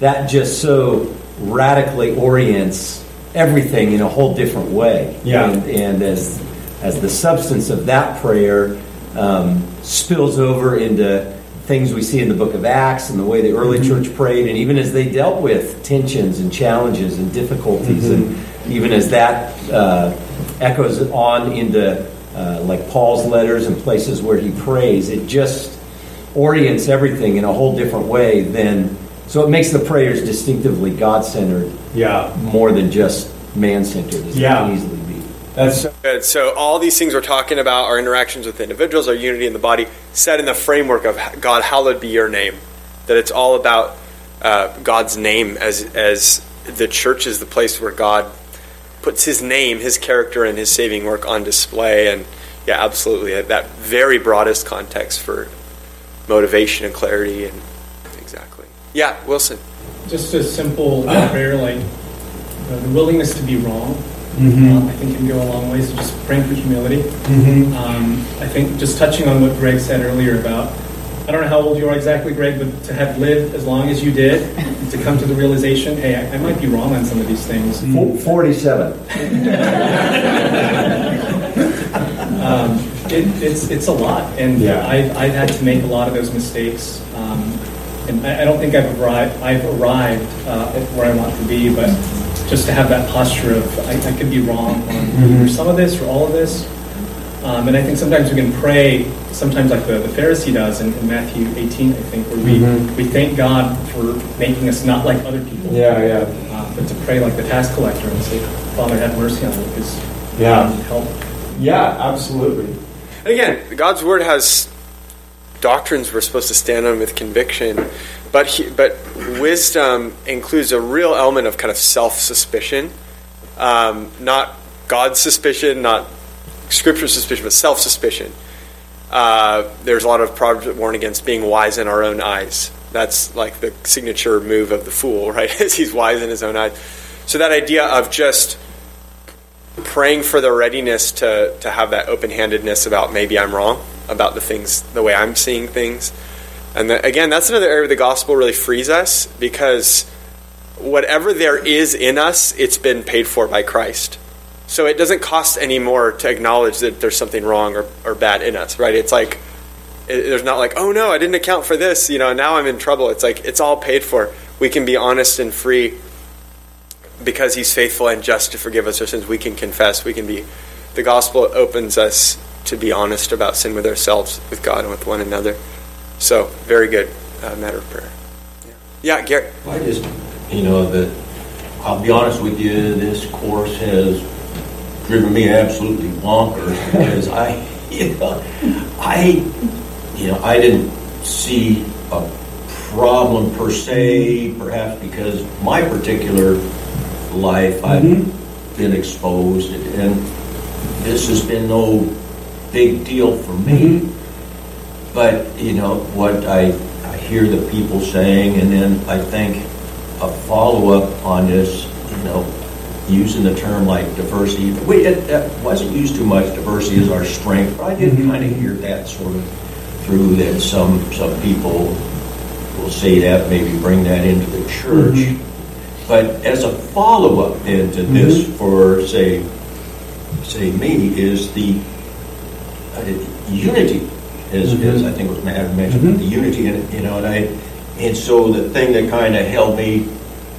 That just so radically orients everything in a whole different way. Yeah. And, and as as the substance of that prayer um, spills over into things we see in the book of Acts and the way the early church prayed, and even as they dealt with tensions and challenges and difficulties, and even as that uh, echoes on into uh, like Paul's letters and places where he prays, it just orients everything in a whole different way than. So it makes the prayers distinctively God centered yeah. more than just man centered, Yeah. easily be. That's Good. So all these things we're talking about, our interactions with individuals, our unity in the body, set in the framework of God, hallowed be your name. That it's all about uh, God's name as as the church is the place where God puts His name, His character, and His saving work on display. And yeah, absolutely, that very broadest context for motivation and clarity, and exactly. Yeah, Wilson. just a simple prayer like uh, the willingness to be wrong. Mhm. Um, I think can go a long way. So just praying for humility. Mhm. Um, I think just touching on what Greg said earlier about I don't know how old you are exactly, Greg, but to have lived as long as you did, to come to the realization, hey, I, I might be wrong on some of these things. Fo- 47. Um, it, it's it's a lot, and Yeah. I've, I've had to make a lot of those mistakes. Um, and I, I don't think I've arrived. I've arrived uh, at where I want to be, but just to have that posture of I, I could be wrong on Mhm. some of this or all of this. Um, and I think sometimes we can pray, sometimes like the, the Pharisee does in, in Matthew 18, I think, where we, Mhm. we thank God for making us not like other people. yeah, yeah. Um, but to pray like the tax collector and say, Father, have mercy on me because Yeah. help. Yeah, absolutely. And again, God's word has doctrines we're supposed to stand on with conviction, but he, but wisdom includes a real element of kind of self suspicion, um, not God's suspicion, not Scripture suspicion, but self suspicion. Uh, there's a lot of proverbs that warn against being wise in our own eyes. That's like the signature move of the fool, right? He's wise in his own eyes. So that idea of just praying for the readiness to, to have that open handedness about maybe I'm wrong about the things, the way I'm seeing things. And the, again, that's another area where the gospel really frees us because whatever there is in us, it's been paid for by Christ. So it doesn't cost any more to acknowledge that there's something wrong or, or bad in us, right? It's like, it, there's not like, oh no, I didn't account for this, you know, now I'm in trouble. It's like, it's all paid for. We can be honest and free because he's faithful and just to forgive us our sins. We can confess. We can be, the gospel opens us to be honest about sin with ourselves, with God, and with one another. So, very good uh, matter of prayer. Yeah, yeah Gary. I just, you know, that I'll be honest with you, this course has driven me absolutely bonkers because I, you know, I, you know, I didn't see a problem per se, perhaps because my particular life I've mm-hmm. been exposed, and this has been no big deal for me. Mm-hmm. But you know what I I hear the people saying, and then I think a follow up on this, you know, using the term like diversity. Wait, it, it wasn't used too much. Diversity is our strength, but I did mm-hmm. kind of hear that sort of through that some some people will say that, maybe bring that into the church. Mm-hmm. But as a follow up then to this, mm-hmm. for say say me, is the uh, unity, as, as I think was Matt mentioned, the unity, and you know, and I, and so the thing that kind of held me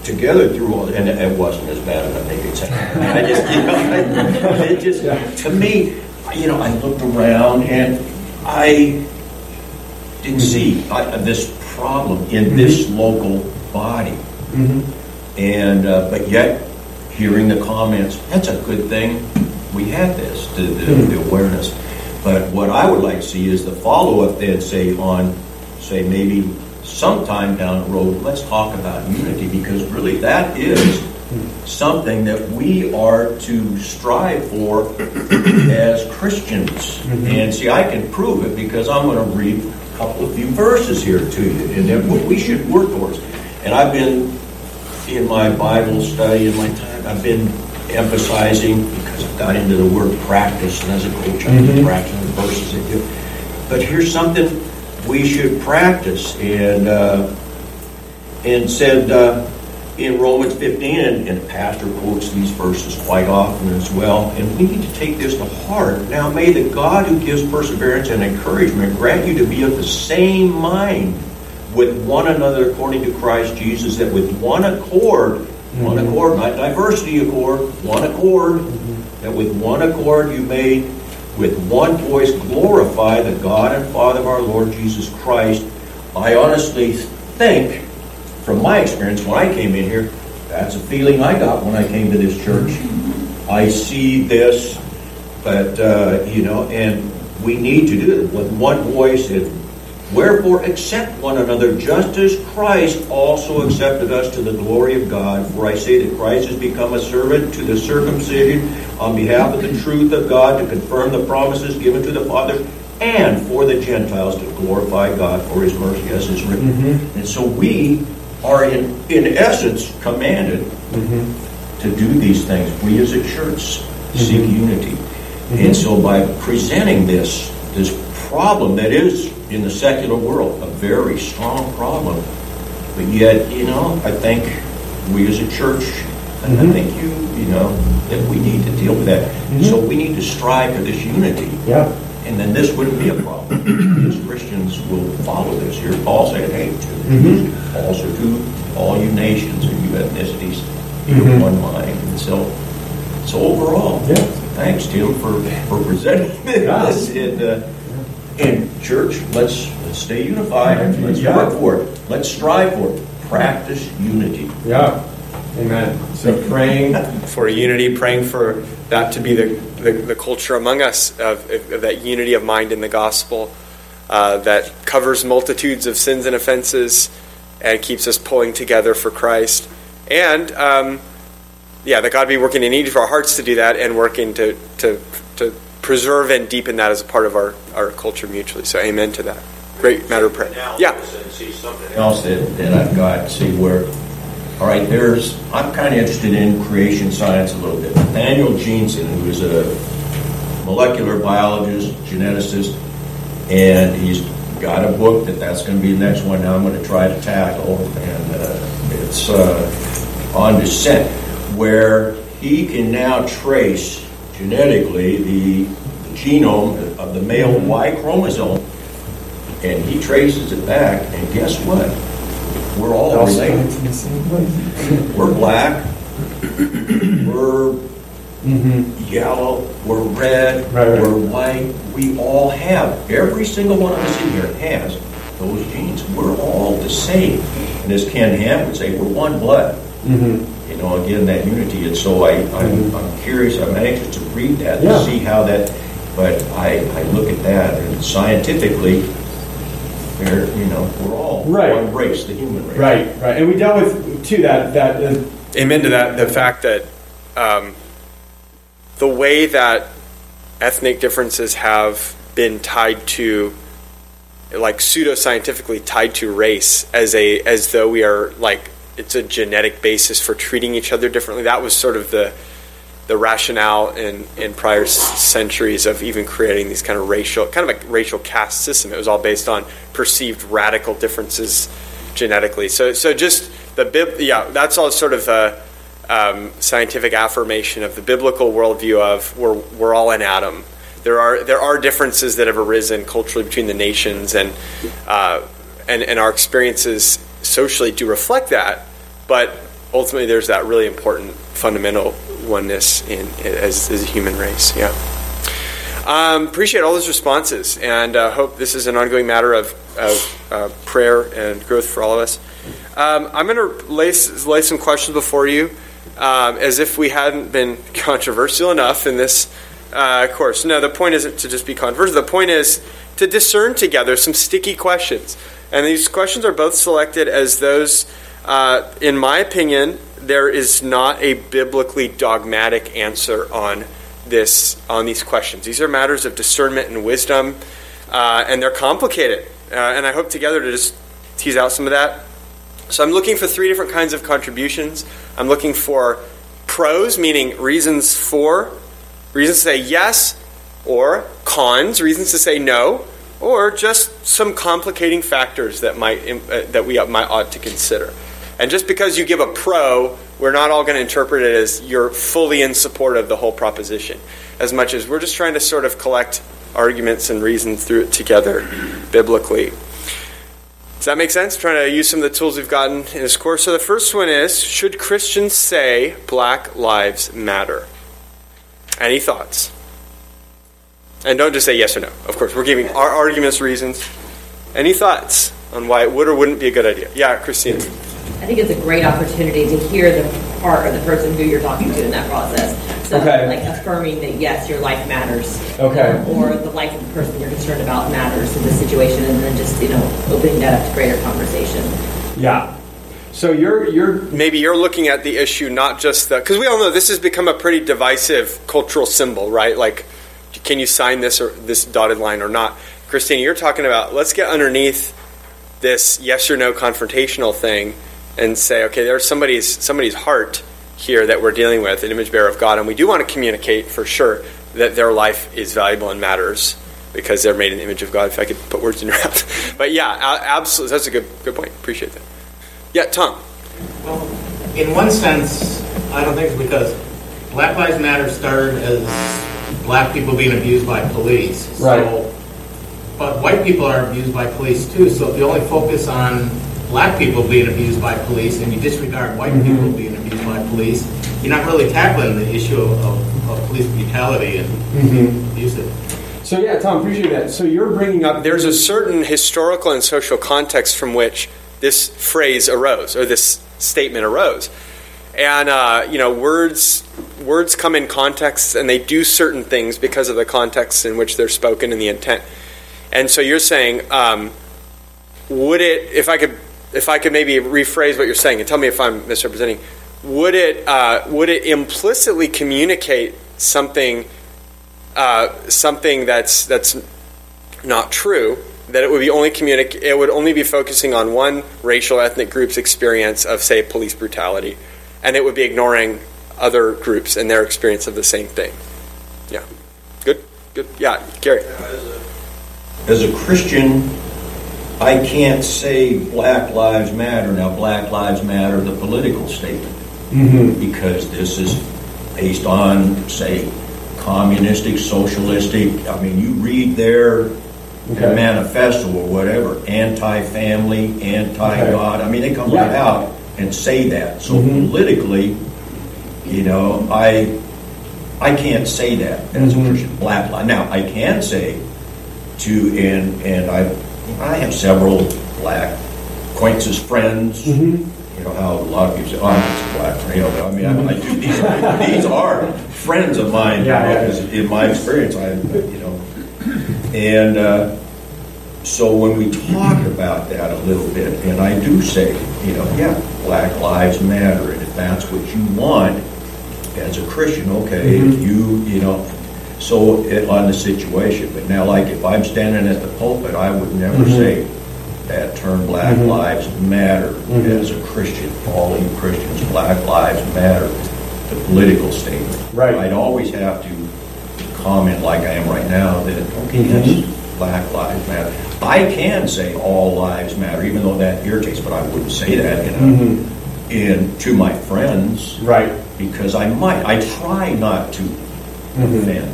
together through all, and it wasn't as bad as I think it's. I just, you know, I, it just to me, you know, I looked around and I didn't see uh, this problem in this local body, and uh, but yet hearing the comments, that's a good thing. We had this, the, the, the awareness. But what I would like to see is the follow up then, say, on, say, maybe sometime down the road, let's talk about unity because really that is something that we are to strive for as Christians. Mm-hmm. And see, I can prove it because I'm going to read a couple of few verses here to you, and then what we should work towards. And I've been in my Bible study in my time, I've been emphasizing because I've got into the word practice, and as a coach, I've been practicing the verses that do. But here's something we should practice, and uh, and said uh, in Romans 15, and, and Pastor quotes these verses quite often as well, and we need to take this to heart. Now, may the God who gives perseverance and encouragement grant you to be of the same mind with one another according to Christ Jesus, that with one accord, one accord, not diversity accord, one accord, that with one accord you may with one voice glorify the God and Father of our Lord Jesus Christ. I honestly think, from my experience when I came in here, that's a feeling I got when I came to this church. I see this, but, uh, you know, and we need to do it with one voice. And wherefore accept one another, just as Christ also accepted us to the glory of God. For I say that Christ has become a servant to the circumcision on behalf of the truth of God to confirm the promises given to the fathers and for the Gentiles to glorify God for his mercy as is written. Mm-hmm. And so we are in, in essence commanded mm-hmm. to do these things. We as a church seek mm-hmm. unity. And so by presenting this, this problem that is in the secular world, a very strong problem, but yet, you know, I think we as a church, and I mm-hmm. think you, you know, that we need to deal with that. Mm-hmm. So we need to strive for this unity. Yeah. And then this wouldn't be a problem. because Christians will follow this. Here, Paul said, hey, to mm-hmm. Jews, also to all you nations and you ethnicities, be of one mind. And so, so overall, Yeah. thanks, Tim, for, for presenting this. And, uh, and church, let's, let's stay unified. Let's Yeah. work for it. Let's strive for it. Practice unity. Yeah. Amen. So praying for unity, praying for that to be the, the, the culture among us of, of, that unity of mind in the gospel uh, that covers multitudes of sins and offenses and keeps us pulling together for Christ. And um, yeah, that God be working in each of our hearts to do that and working to, to, to preserve and deepen that as a part of our, our culture mutually. So, amen to that. Great matter of prayer. Yeah. See something else that, that I've got. See where. All right, there's. I'm kind of interested in creation science a little bit. Nathaniel Jeanson, who is a molecular biologist, geneticist, and he's got a book that that's going to be the next one. Now I'm going to try to tackle, and uh, it's uh, on descent, where he can now trace genetically the, the genome of the male Y chromosome and he traces it back, and guess what? We're all related. We're black. we're mm-hmm. yellow. We're red. Right, right. We're white. We all have. Every single one of us in here has those genes. We're all the same. And as Ken Ham would say, we're one blood. Mm-hmm. You know, again, that unity. And so I, I'm, mm-hmm. I'm curious. I'm anxious to read that yeah. to see how that. But I, I look at that, and scientifically, they're, you know, we're all right. one race, the human race. Right, right. And we dealt with, too, that, that uh, amen to that, the fact that um, the way that ethnic differences have been tied to like pseudo scientifically tied to race as a as though we are like it's a genetic basis for treating each other differently that was sort of the the rationale in, in prior centuries of even creating these kind of racial, kind of a racial caste system. It was all based on perceived radical differences genetically. So, so just the bib, yeah, that's all sort of a um, scientific affirmation of the biblical worldview of we're we're all an atom. There are there are differences that have arisen culturally between the nations, and uh, and and our experiences socially do reflect that, but ultimately there's that really important fundamental oneness in as, as a human race. Yeah. Um, appreciate all those responses, and uh, hope this is an ongoing matter of, of uh, prayer and growth for all of us. Um, I'm going to lay, lay some questions before you, um, as if we hadn't been controversial enough in this uh, course. No, the point isn't to just be controversial. The point is to discern together some sticky questions, and these questions are both selected as those, uh, in my opinion, there is not a biblically dogmatic answer on this on these questions. These are matters of discernment and wisdom, uh, and they're complicated. Uh, and I hope together to just tease out some of that. So I'm looking for three different kinds of contributions. I'm looking for pros, meaning reasons for, reasons to say yes, or cons, reasons to say no, or just some complicating factors that might uh, that we might ought to consider. And just because you give a pro, we're not all going to interpret it as you're fully in support of the whole proposition, as much as we're just trying to sort of collect arguments and reasons through it together biblically. Does that make sense? Trying to use some of the tools we've gotten in this course. So the first one is Should Christians say Black Lives Matter? Any thoughts? And don't just say yes or no. Of course, we're giving our arguments, reasons. Any thoughts on why it would or wouldn't be a good idea? Yeah, Christine. I think it's a great opportunity to hear the part of the person who you're talking to in that process. So, okay. like affirming that yes, your life matters. Okay. Um, or the life of the person you're concerned about matters in the situation, and then just you know opening that up to greater conversation. Yeah. So you're you're maybe you're looking at the issue not just the because we all know this has become a pretty divisive cultural symbol, right? Like, can you sign this or this dotted line or not? Christina, you're talking about let's get underneath this yes or no confrontational thing and say, okay, there's somebody's somebody's heart here that we're dealing with, an image bearer of God, and we do want to communicate for sure that their life is valuable and matters because they're made in the image of God. If I could put words in your mouth, but yeah, absolutely, that's a good good point. Appreciate that. Yeah, Tom. Well, in one sense, I don't think it's because Black Lives Matter started as black people being abused by police. Right. So, but white people are abused by police too. So if you only focus on black people being abused by police and you disregard white mm-hmm. people being abused by police, you're not really tackling the issue of, of, police brutality and mm-hmm. abuse. So yeah, Tom, appreciate that. So you're bringing up there's a certain historical and social context from which this phrase arose or this statement arose. and uh, you know words words come in context and they do certain things because of the context in which they're spoken and the intent. And so you're saying, um, would it, if I could, if I could maybe rephrase what you're saying and tell me if I'm misrepresenting, would it uh, would it implicitly communicate something uh, something that's that's not true? That it would be only communic- it would only be focusing on one racial ethnic group's experience of say police brutality, and it would be ignoring other groups and their experience of the same thing. Yeah, good, good. Yeah, Gary. As a Christian, I can't say Black Lives Matter. Now, Black Lives Matter, the political statement, Mm-hmm. because this is based on, say, communistic, socialistic. I mean, you read their Okay. manifesto or whatever, anti-family, anti-God. I mean, they come right out and say that. So Mhm. politically, you know, I I can't say that as Mm-hmm. a Christian. Black lie. Now, I can say to and and I I have several black acquaintances, friends. Mm-hmm. You know how a lot of people say, "Oh, I'm just black friend." You know, I mean, I, I do. These are, these are friends of mine. Yeah, you know, yeah, 'cause in my experience, I you know, and uh, so when we talk about that a little bit, and I do say, you know, yeah, Black Lives Matter, and if that's what you want as a Christian, okay, if Mhm. you, you know, so it, on the situation. But now, like if I'm standing at the pulpit, I would never Mhm. say that term Black Mhm. Lives Matter Mhm. as a Christian. All you Christians, Black Lives Matter, the political statement. Right. I'd always have to comment like I am right now that okay, yes, Black Lives Matter. I can say all lives matter, even though that irritates, but I wouldn't say that in a, Mhm. in to my friends Right. because I might. I try not to Mhm. offend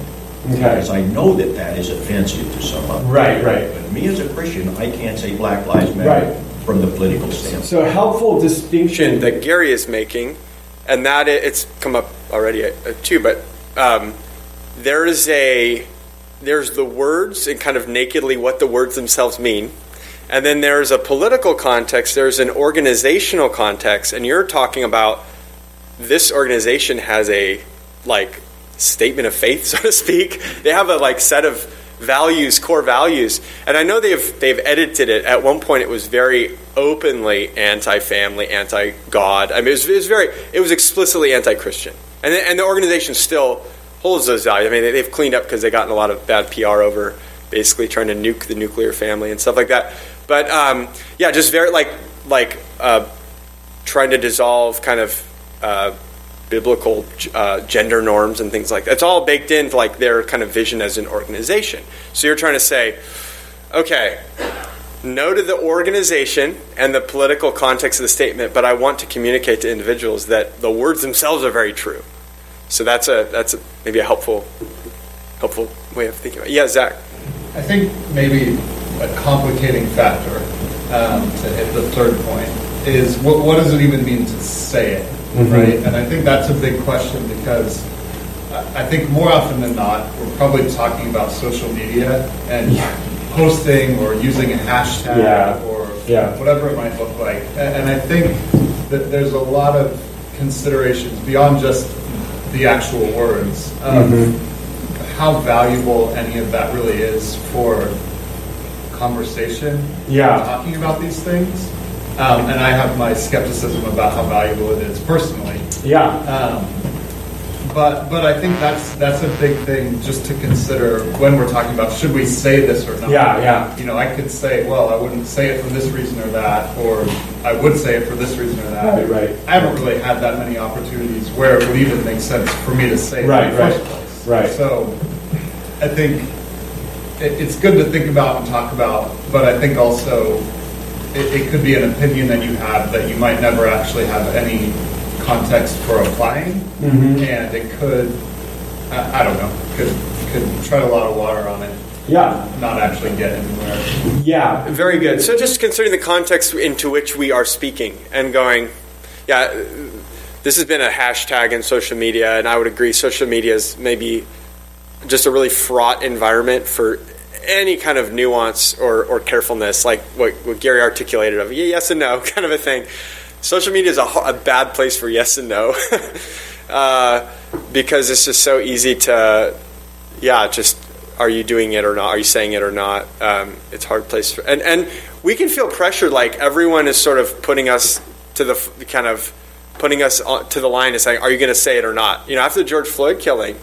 Okay. because I know that that is offensive to some of them. Right, right. But me as a Christian, I can't say Black Lives Matter Right. from the political standpoint. So helpful distinction. that Gary is making, and that it's come up already uh, too. But um, there is a there's the words and kind of nakedly what the words themselves mean, and then there's a political context. There's an organizational context, and you're talking about this organization has a like statement of faith, so to speak. They have a like set of values, core values, and I know they've they've edited it. At one point, it was very openly anti-family, anti-God. I mean, it was, it was very, it was explicitly anti-Christian, and the, and the organization still holds those values. I mean, they, they've cleaned up because they gotten a lot of bad PR over basically trying to nuke the nuclear family and stuff like that. But um, yeah, just very like like uh, trying to dissolve kind of uh, biblical uh, gender norms and things like that. It's all baked into like their kind of vision as an organization. So you're trying to say, okay, no to the organization and the political context of the statement, but I want to communicate to individuals that the words themselves are very true. So that's a that's a, maybe a helpful helpful way of thinking about. it. Yeah, Zach. I think maybe a complicating factor um, to hit the third point is what, what does it even mean to say it, Mhm. right? And I think that's a big question because I think more often than not, we're probably talking about social media and posting or using a hashtag Yeah. or Yeah. whatever it might look like. And, I think that there's a lot of considerations beyond just the actual words of Mhm. how valuable any of that really is for conversation. Yeah. Talking about these things. Um, and I have my skepticism about how valuable it is personally. Yeah. Um, but but I think that's that's a big thing just to consider when we're talking about should we say this or not. Yeah, yeah. You know, I could say, well, I wouldn't say it for this reason or that, or I would say it for this reason or that. Right, right. I haven't really had that many opportunities where it would even make sense for me to say it Right, in the right, first place. right. So I think it, it's good to think about and talk about, but I think also it, it could be an opinion that you have that you might never actually have any context for applying, Mhm. and it could, I, I don't know, could could tread a lot of water on it. Yeah. Not actually get anywhere. Yeah. Very good. So just considering the context into which we are speaking and going, yeah, this has been a hashtag in social media, and I would agree social media is maybe just a really fraught environment for any kind of nuance or, or carefulness, like what, what Gary articulated of yes and no kind of a thing. social media is a, a bad place for yes and no uh, because it's just so easy to, yeah, just are you doing it or not? Are you saying it or not? Um, it's hard place for, and and we can feel pressured like everyone is sort of putting us to the kind of putting us to the line and saying, are you going to say it or not? You know, after the George Floyd killing.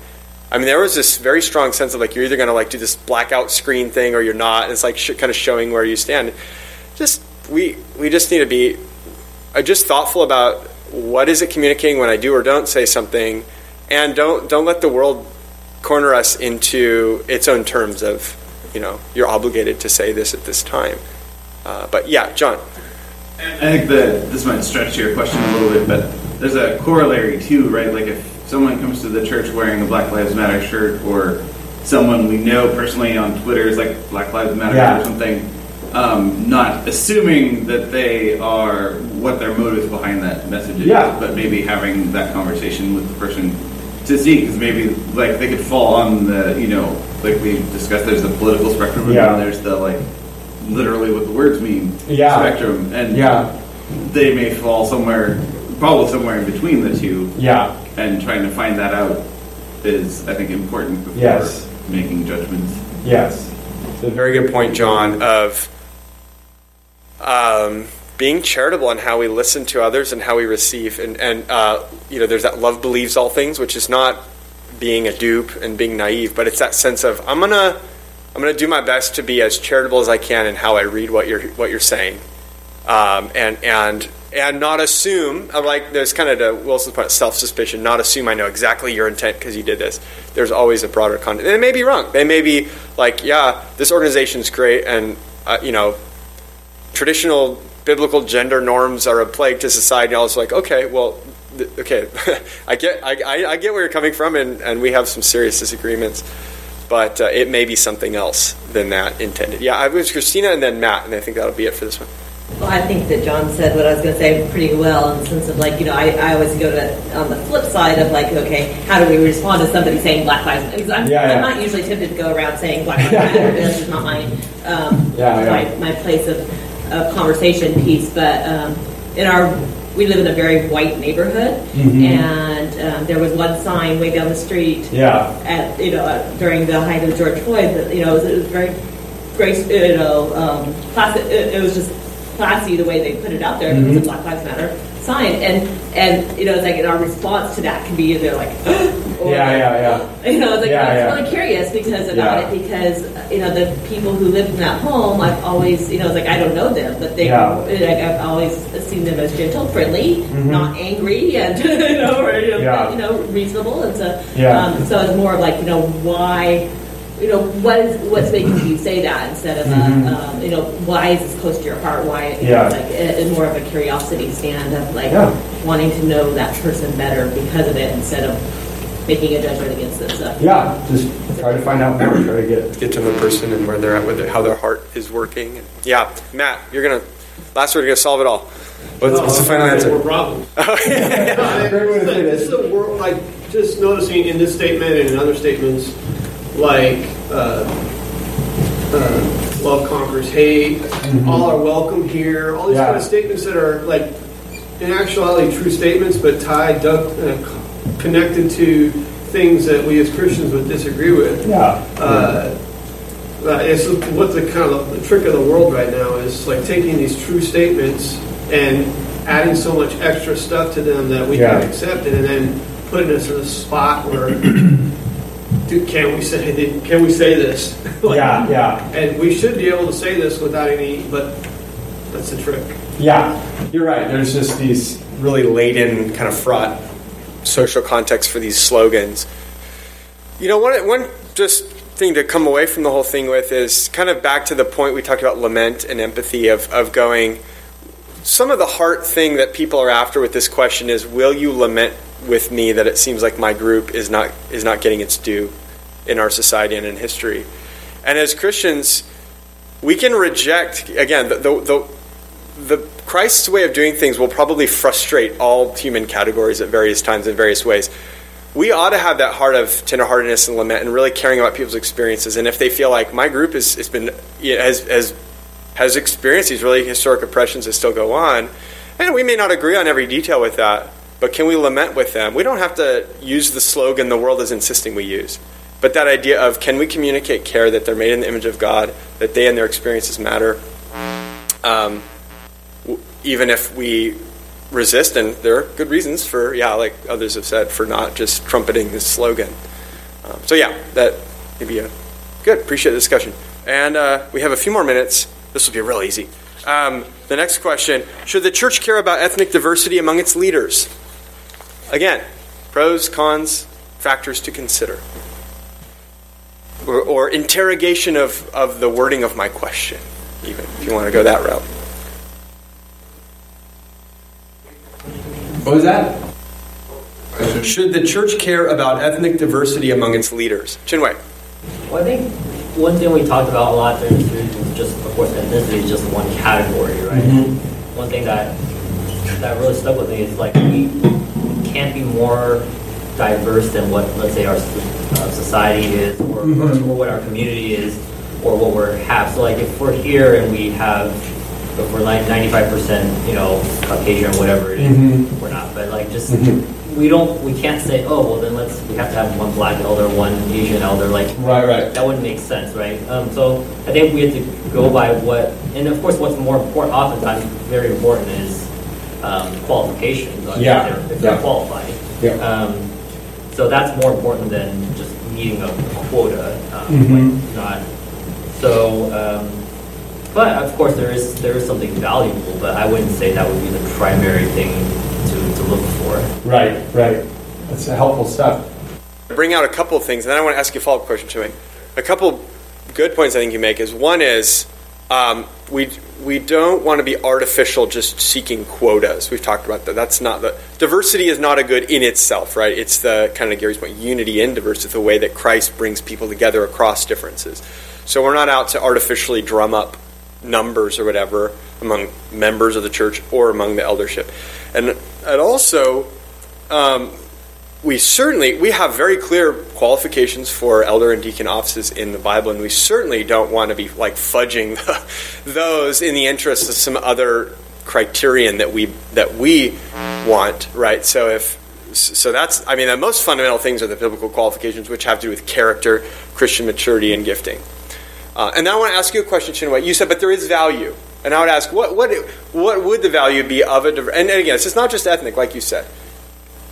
I mean, there was this very strong sense of like you're either going to like do this blackout screen thing or you're not. And it's like sh- kind of showing where you stand. Just we we just need to be uh, just thoughtful about what is it communicating when I do or don't say something, and don't don't let the world corner us into its own terms of you know you're obligated to say this at this time. Uh, but yeah, John. I think that this might stretch your question a little bit, but there's a corollary too, right? Like if someone comes to the church wearing a Black Lives Matter shirt, or someone we know personally on Twitter is like Black Lives Matter yeah. or something, um, not assuming that they are what their motives behind that message is, yeah. but maybe having that conversation with the person to see, because maybe like they could fall on the, you know, like we discussed, there's the political spectrum, yeah. and there's the like literally what the words mean yeah. spectrum, and yeah. they may fall somewhere, probably somewhere in between the two. Yeah and trying to find that out is, I think, important before yes. making judgments. Yes. It's a very good point, John, of um, being charitable in how we listen to others and how we receive. And, and uh, you know, there's that love believes all things, which is not being a dupe and being naive, but it's that sense of I'm gonna I'm gonna do my best to be as charitable as I can in how I read what you're what you're saying, um, and and and not assume like there's kind of the Wilson's point self suspicion not assume I know exactly your intent because you did this. There's always a broader context They may be wrong. They may be like yeah this organization is great and uh, you know traditional biblical gender norms are a plague to society. And I was like okay well okay I get I, I, I, get where you're coming from and, and we have some serious disagreements but uh, it may be something else than that intended. Yeah I was Christina and then Matt and I think that'll be it for this one well, I think that John said what I was going to say pretty well in the sense of like, you know, I, I always go to on the flip side of like, okay, how do we respond to somebody saying Black Lives Matter? I'm, yeah, yeah. I'm not usually tempted to go around saying Black Lives Matter. this is not my um, yeah, my, my place of, of conversation piece. But um, in our we live in a very white neighborhood, mm-hmm. and um, there was one sign way down the street. Yeah. At you know uh, during the height of George Floyd, that, you know, it was, it was very grace, you know, um, classic. It, it was just classy the way they put it out there. Mm-hmm. It was a mm-hmm. Black Lives Matter sign, and and you know, it's like in our response to that can be either like, or, yeah, yeah, yeah. You know, it's like yeah, I'm yeah. really curious because about yeah. it because you know the people who lived in that home, I've always you know, it's like I don't know them, but they like I've always seen them as gentle, friendly, mm-hmm. not angry, and you know, or, you know, yeah. you know, reasonable, and so. Um, so it's more of like you know why you know, what is what's making you say that instead of, mm-hmm. a, um, you know, why is this close to your heart? Why, yeah. know, like a, a more of a curiosity stand of like yeah. wanting to know that person better because of it instead of making a judgment against them. So, yeah, just try to find out more, try to get get to know the person and where they're at with it, how their heart is working. And, yeah, Matt, you're gonna last word, you're gonna solve it all. What's, what's the final answer? More problems. this is a world like just noticing in this statement and in other statements like uh, uh, love conquers hate, mm-hmm. all are welcome here, all these yeah. kind of statements that are like in actuality true statements, but tied, uh, connected to things that we as Christians would disagree with. Yeah. Uh, uh, it's what the kind of the trick of the world right now is like taking these true statements and adding so much extra stuff to them that we yeah. can accept it, and then putting us in a spot where can we say can we say this? like, yeah, yeah. And we should be able to say this without any, but that's the trick. Yeah, you're right. There's just these really laden, kind of fraught social context for these slogans. You know, one one just thing to come away from the whole thing with is kind of back to the point we talked about lament and empathy of of going. Some of the heart thing that people are after with this question is, will you lament with me that it seems like my group is not is not getting its due? In our society and in history. And as Christians, we can reject again the, the, the, Christ's way of doing things will probably frustrate all human categories at various times in various ways. We ought to have that heart of tenderheartedness and lament and really caring about people's experiences. And if they feel like my group has, has been has, has has experienced these really historic oppressions that still go on, And we may not agree on every detail with that, but can we lament with them? We don't have to use the slogan the world is insisting we use. But that idea of can we communicate care that they're made in the image of God, that they and their experiences matter, um, w- even if we resist, and there are good reasons for, yeah, like others have said, for not just trumpeting this slogan. Um, so, yeah, that may be a good, appreciate the discussion. And uh, we have a few more minutes. This will be real easy. Um, the next question Should the church care about ethnic diversity among its leaders? Again, pros, cons, factors to consider. Or, or interrogation of, of the wording of my question, even, if you want to go that route. What was that? Should the church care about ethnic diversity among its leaders? Chinwei. Well, I think one thing we talked about a lot during the series was just, of course, ethnicity is just one category, right? Mm-hmm. One thing that that really stuck with me is like we can't be more diverse than what, let's say, our uh, society is, or, Mhm. or what our community is, or what we're have. So, like, if we're here and we have, if we're like 95%, you know, Caucasian or whatever it is, Mhm. we're not. But like, just Mhm. we don't, we can't say, oh, well, then let's we have to have one black elder, one Asian elder, like. Right, right. That wouldn't make sense, right? Um, so I think we have to go by what, and of course, what's more important, oftentimes very important, is um, qualifications. Mean, Yeah, If they're, if they're yeah. qualified. Yeah. Um, so that's more important than just meeting a quota. Um, Mhm. like not. So, um, but of course, there is there is something valuable, but I wouldn't say that would be the primary thing to, to look for. Right, right. That's helpful stuff. Bring out a couple of things, and then I want to ask you a follow up question, Chimay. A couple good points I think you make is one is um, we we don't want to be artificial, just seeking quotas. We've talked about that. That's not the diversity is not a good in itself, right? It's the kind of Gary's point, unity in diversity, the way that Christ brings people together across differences. So we're not out to artificially drum up numbers or whatever among members of the church or among the eldership, and and also. Um, we certainly we have very clear qualifications for elder and deacon offices in the Bible, and we certainly don't want to be like fudging those in the interest of some other criterion that we that we want, right? So if so, that's I mean the most fundamental things are the biblical qualifications, which have to do with character, Christian maturity, and gifting. Uh, and now I want to ask you a question, Chinwei. You said, but there is value, and I would ask, what what what would the value be of a? And again, it's not just ethnic, like you said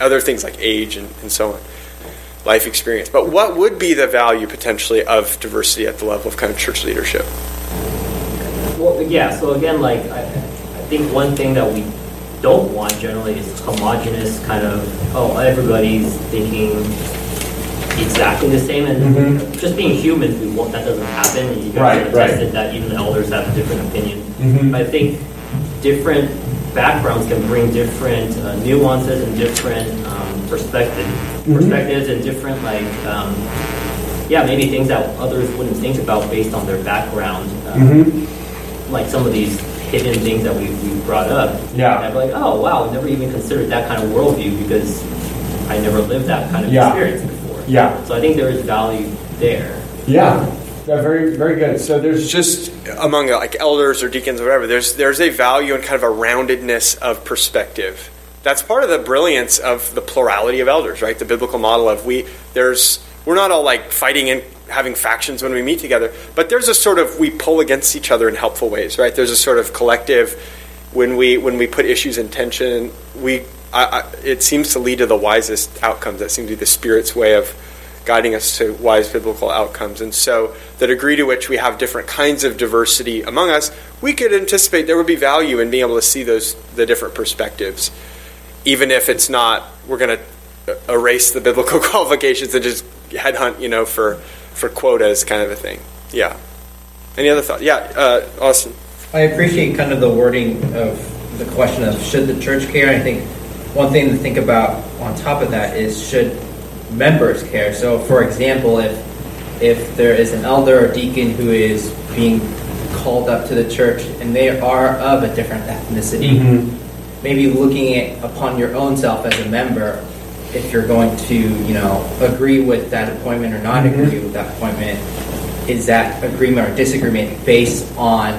other things like age and, and so on, life experience. But what would be the value potentially of diversity at the level of kind of church leadership? Well, yeah. So again, like I, I think one thing that we don't want generally is homogenous kind of oh everybody's thinking exactly the same and Mhm. just being humans we want that doesn't happen you guys Right, have right. tested that even the elders have a different opinion Mhm. I think different backgrounds can bring different uh, nuances and different um, perspective Mhm. perspectives and different like um, yeah maybe things that others wouldn't think about based on their background um, Mhm. like some of these hidden things that we, we brought up. Yeah. I'm like, oh wow, I never even considered that kind of worldview because I never lived that kind of Yeah. experience before. Yeah. So I think there is value there. Yeah, yeah, very, very good. So there's just among like elders or deacons or whatever. There's there's a value in kind of a roundedness of perspective. That's part of the brilliance of the plurality of elders, right? The biblical model of we there's we're not all like fighting and having factions when we meet together, but there's a sort of we pull against each other in helpful ways, right? There's a sort of collective when we when we put issues in tension, we I, I, it seems to lead to the wisest outcomes. That seems to be the Spirit's way of guiding us to wise biblical outcomes. And so, the degree to which we have different kinds of diversity among us, we could anticipate there would be value in being able to see those the different perspectives, even if it's not we're going to erase the biblical qualifications and just headhunt, you know, for for quotas kind of a thing. Yeah. Any other thought? Yeah, uh, Austin. I appreciate kind of the wording of the question of should the church care. I think one thing to think about on top of that is should members care. So, for example, if if there is an elder or deacon who is being called up to the church and they are of a different ethnicity, Mm-hmm. maybe looking at upon your own self as a member, if you're going to you know agree with that appointment or not Mhm. agree with that appointment, is that agreement or disagreement based on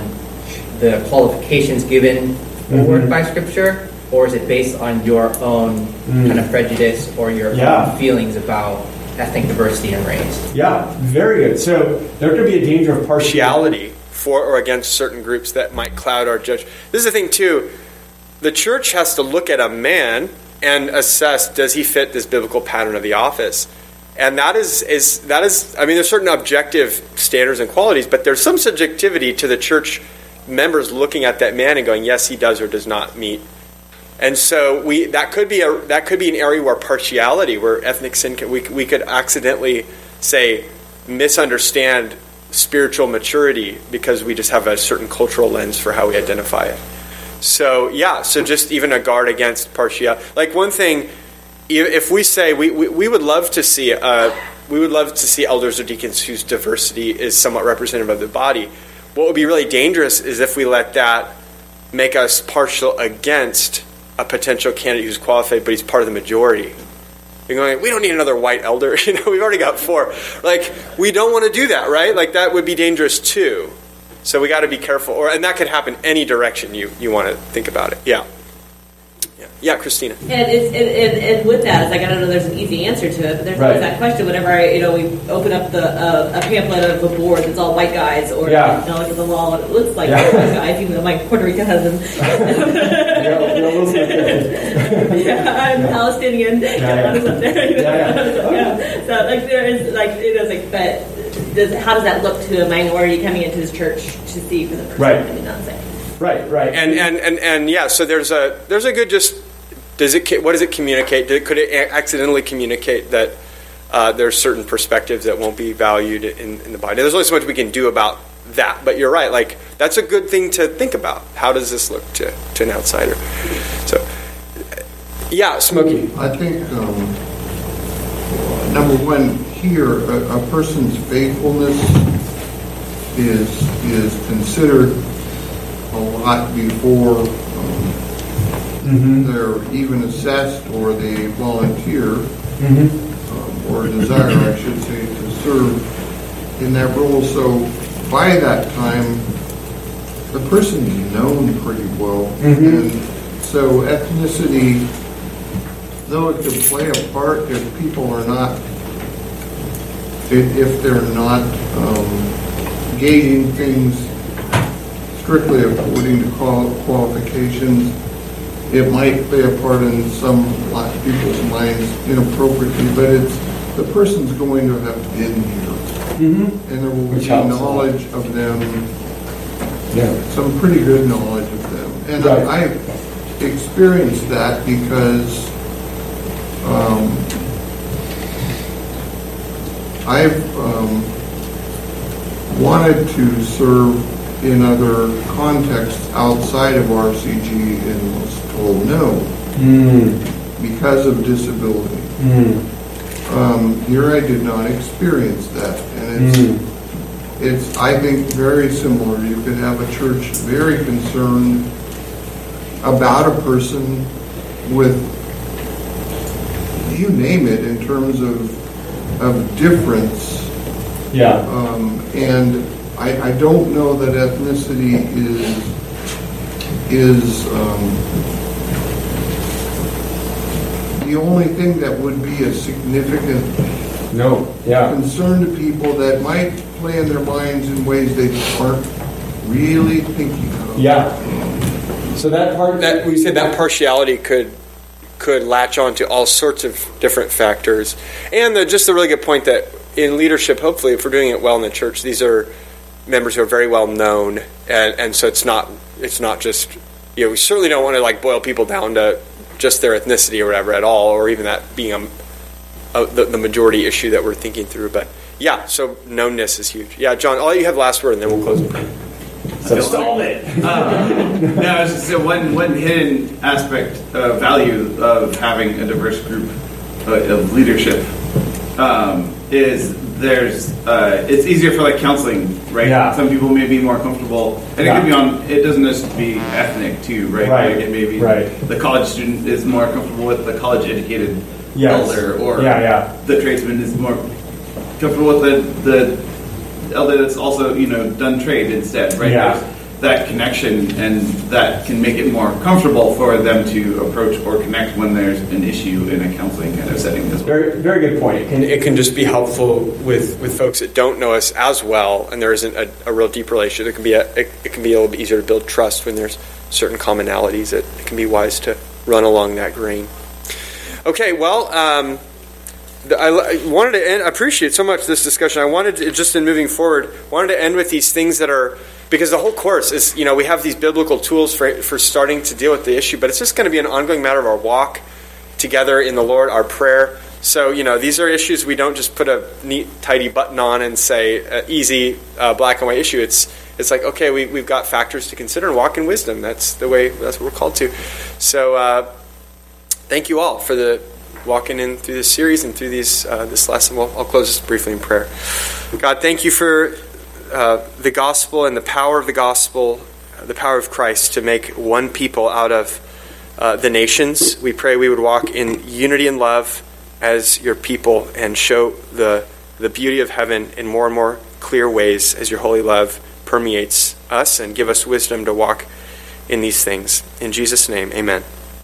the qualifications given forward Mhm. by Scripture, or is it based on your own Mm. kind of prejudice or your Yeah. own feelings about ethnic diversity and race? Yeah, very good. So there could be a danger of partiality for or against certain groups that might cloud our judgment. This is the thing too. The church has to look at a man and assess does he fit this biblical pattern of the office. And that is is that is I mean there's certain objective standards and qualities, but there's some subjectivity to the church members looking at that man and going yes he does or does not meet. And so we that could be a that could be an area where partiality, where ethnic sin, can, we we could accidentally say misunderstand spiritual maturity because we just have a certain cultural lens for how we identify it. So yeah, so just even a guard against partiality. Like one thing, if we say we, we, we would love to see uh, we would love to see elders or deacons whose diversity is somewhat representative of the body. What would be really dangerous is if we let that make us partial against a potential candidate who's qualified, but he's part of the majority. You're going, we don't need another white elder. You know, we've already got four. Like, we don't want to do that, right? Like, that would be dangerous too. So we got to be careful. Or, and that could happen any direction you, you want to think about it. Yeah. Yeah, yeah Christina. And, it's, and, and, and with that, it's like I don't know, there's an easy answer to it, but there's Right. always that question whenever I, you know we open up the uh, a pamphlet of a board that's all white guys, or Yeah. you know, look at the wall and it looks like Yeah. white guys, even though my Puerto Rican husband. yeah, I'm Palestinian. Yeah, Yeah, yeah. up there. you know? Yeah, Yeah. So like there is like it is like, but does how does that look to a minority coming into this church to see for the first Right. time? I mean, not saying. Right, right. And, and, and, and yeah, so there's a, there's a good just, does it, what does it communicate? Did, could it accidentally communicate that uh, there's certain perspectives that won't be valued in, in the body? There's only so much we can do about that, but you're right. Like, that's a good thing to think about. How does this look to, to an outsider? So, yeah, Smokey. I think, um, number one, here, a, a person's faithfulness is, is considered a lot before um, Mm-hmm. they're even assessed or they volunteer Mm-hmm. um, or desire, I should say, to serve in that role. So by that time, the person's known pretty well. Mhm. And so ethnicity, though it can play a part if people are not, if, if they're not um, gauging things strictly according to qual- qualifications, it might play a part in some lot of people's minds inappropriately, but it's, the person's going to have been here. Mm-hmm. And there will Which be helps a lot. knowledge of them, Yeah. some pretty good knowledge of them. And Right. I- I've experienced that because um, I've um, wanted to serve in other contexts outside of RCG and was no Mm. because of disability. Mm. Um, here I did not experience that, and it's Mm. it's I think very similar. You could have a church very concerned about a person with you name it in terms of of difference. Yeah. Um, and I, I don't know that ethnicity is is um, the only thing that would be a significant No. Yeah. concern to people that might play in their minds in ways they aren't really thinking of. Yeah. So that part that we said that partiality could could latch on to all sorts of different factors, and the, just a really good point that in leadership, hopefully, if we're doing it well in the church, these are members who are very well known, and, and so it's not it's not just you know we certainly don't want to like boil people down to just their ethnicity or whatever at all, or even that being a, a the, the majority issue that we're thinking through. But yeah, so knownness is huge. Yeah, John, I'll all you have last word, and then we'll close. So stall it. Um, no, it's just so one one hidden aspect of value of having a diverse group uh, of leadership um, is there's uh, it's easier for like counseling, right? Yeah. Some people may be more comfortable, and Yeah. it could be on. It doesn't just be ethnic too, right? Right. Like it may be Right. the college student is more comfortable with the college educated Yes. elder, or Yeah, yeah. the tradesman is more comfortable with the the elder that's also you know done trade instead, right? Yeah. There's, that connection and that can make it more comfortable for them to approach or connect when there's an issue in a counseling kind of setting as well. Very, very good point. It can, it can just be helpful with, with folks that don't know us as well, and there isn't a, a real deep relationship. It can be a, it, it can be a little bit easier to build trust when there's certain commonalities. That it can be wise to run along that grain. Okay, well. Um, I wanted to end. I appreciate so much this discussion. I wanted to, just in moving forward, wanted to end with these things that are because the whole course is you know we have these biblical tools for for starting to deal with the issue, but it's just going to be an ongoing matter of our walk together in the Lord, our prayer. So you know these are issues we don't just put a neat, tidy button on and say uh, easy uh, black and white issue. It's it's like okay, we we've got factors to consider and walk in wisdom. That's the way. That's what we're called to. So uh, thank you all for the walking in through this series and through these uh, this lesson. Well, I'll close this briefly in prayer. God, thank you for uh, the gospel and the power of the gospel, uh, the power of Christ to make one people out of uh, the nations. We pray we would walk in unity and love as your people and show the the beauty of heaven in more and more clear ways as your holy love permeates us and give us wisdom to walk in these things. In Jesus' name, amen.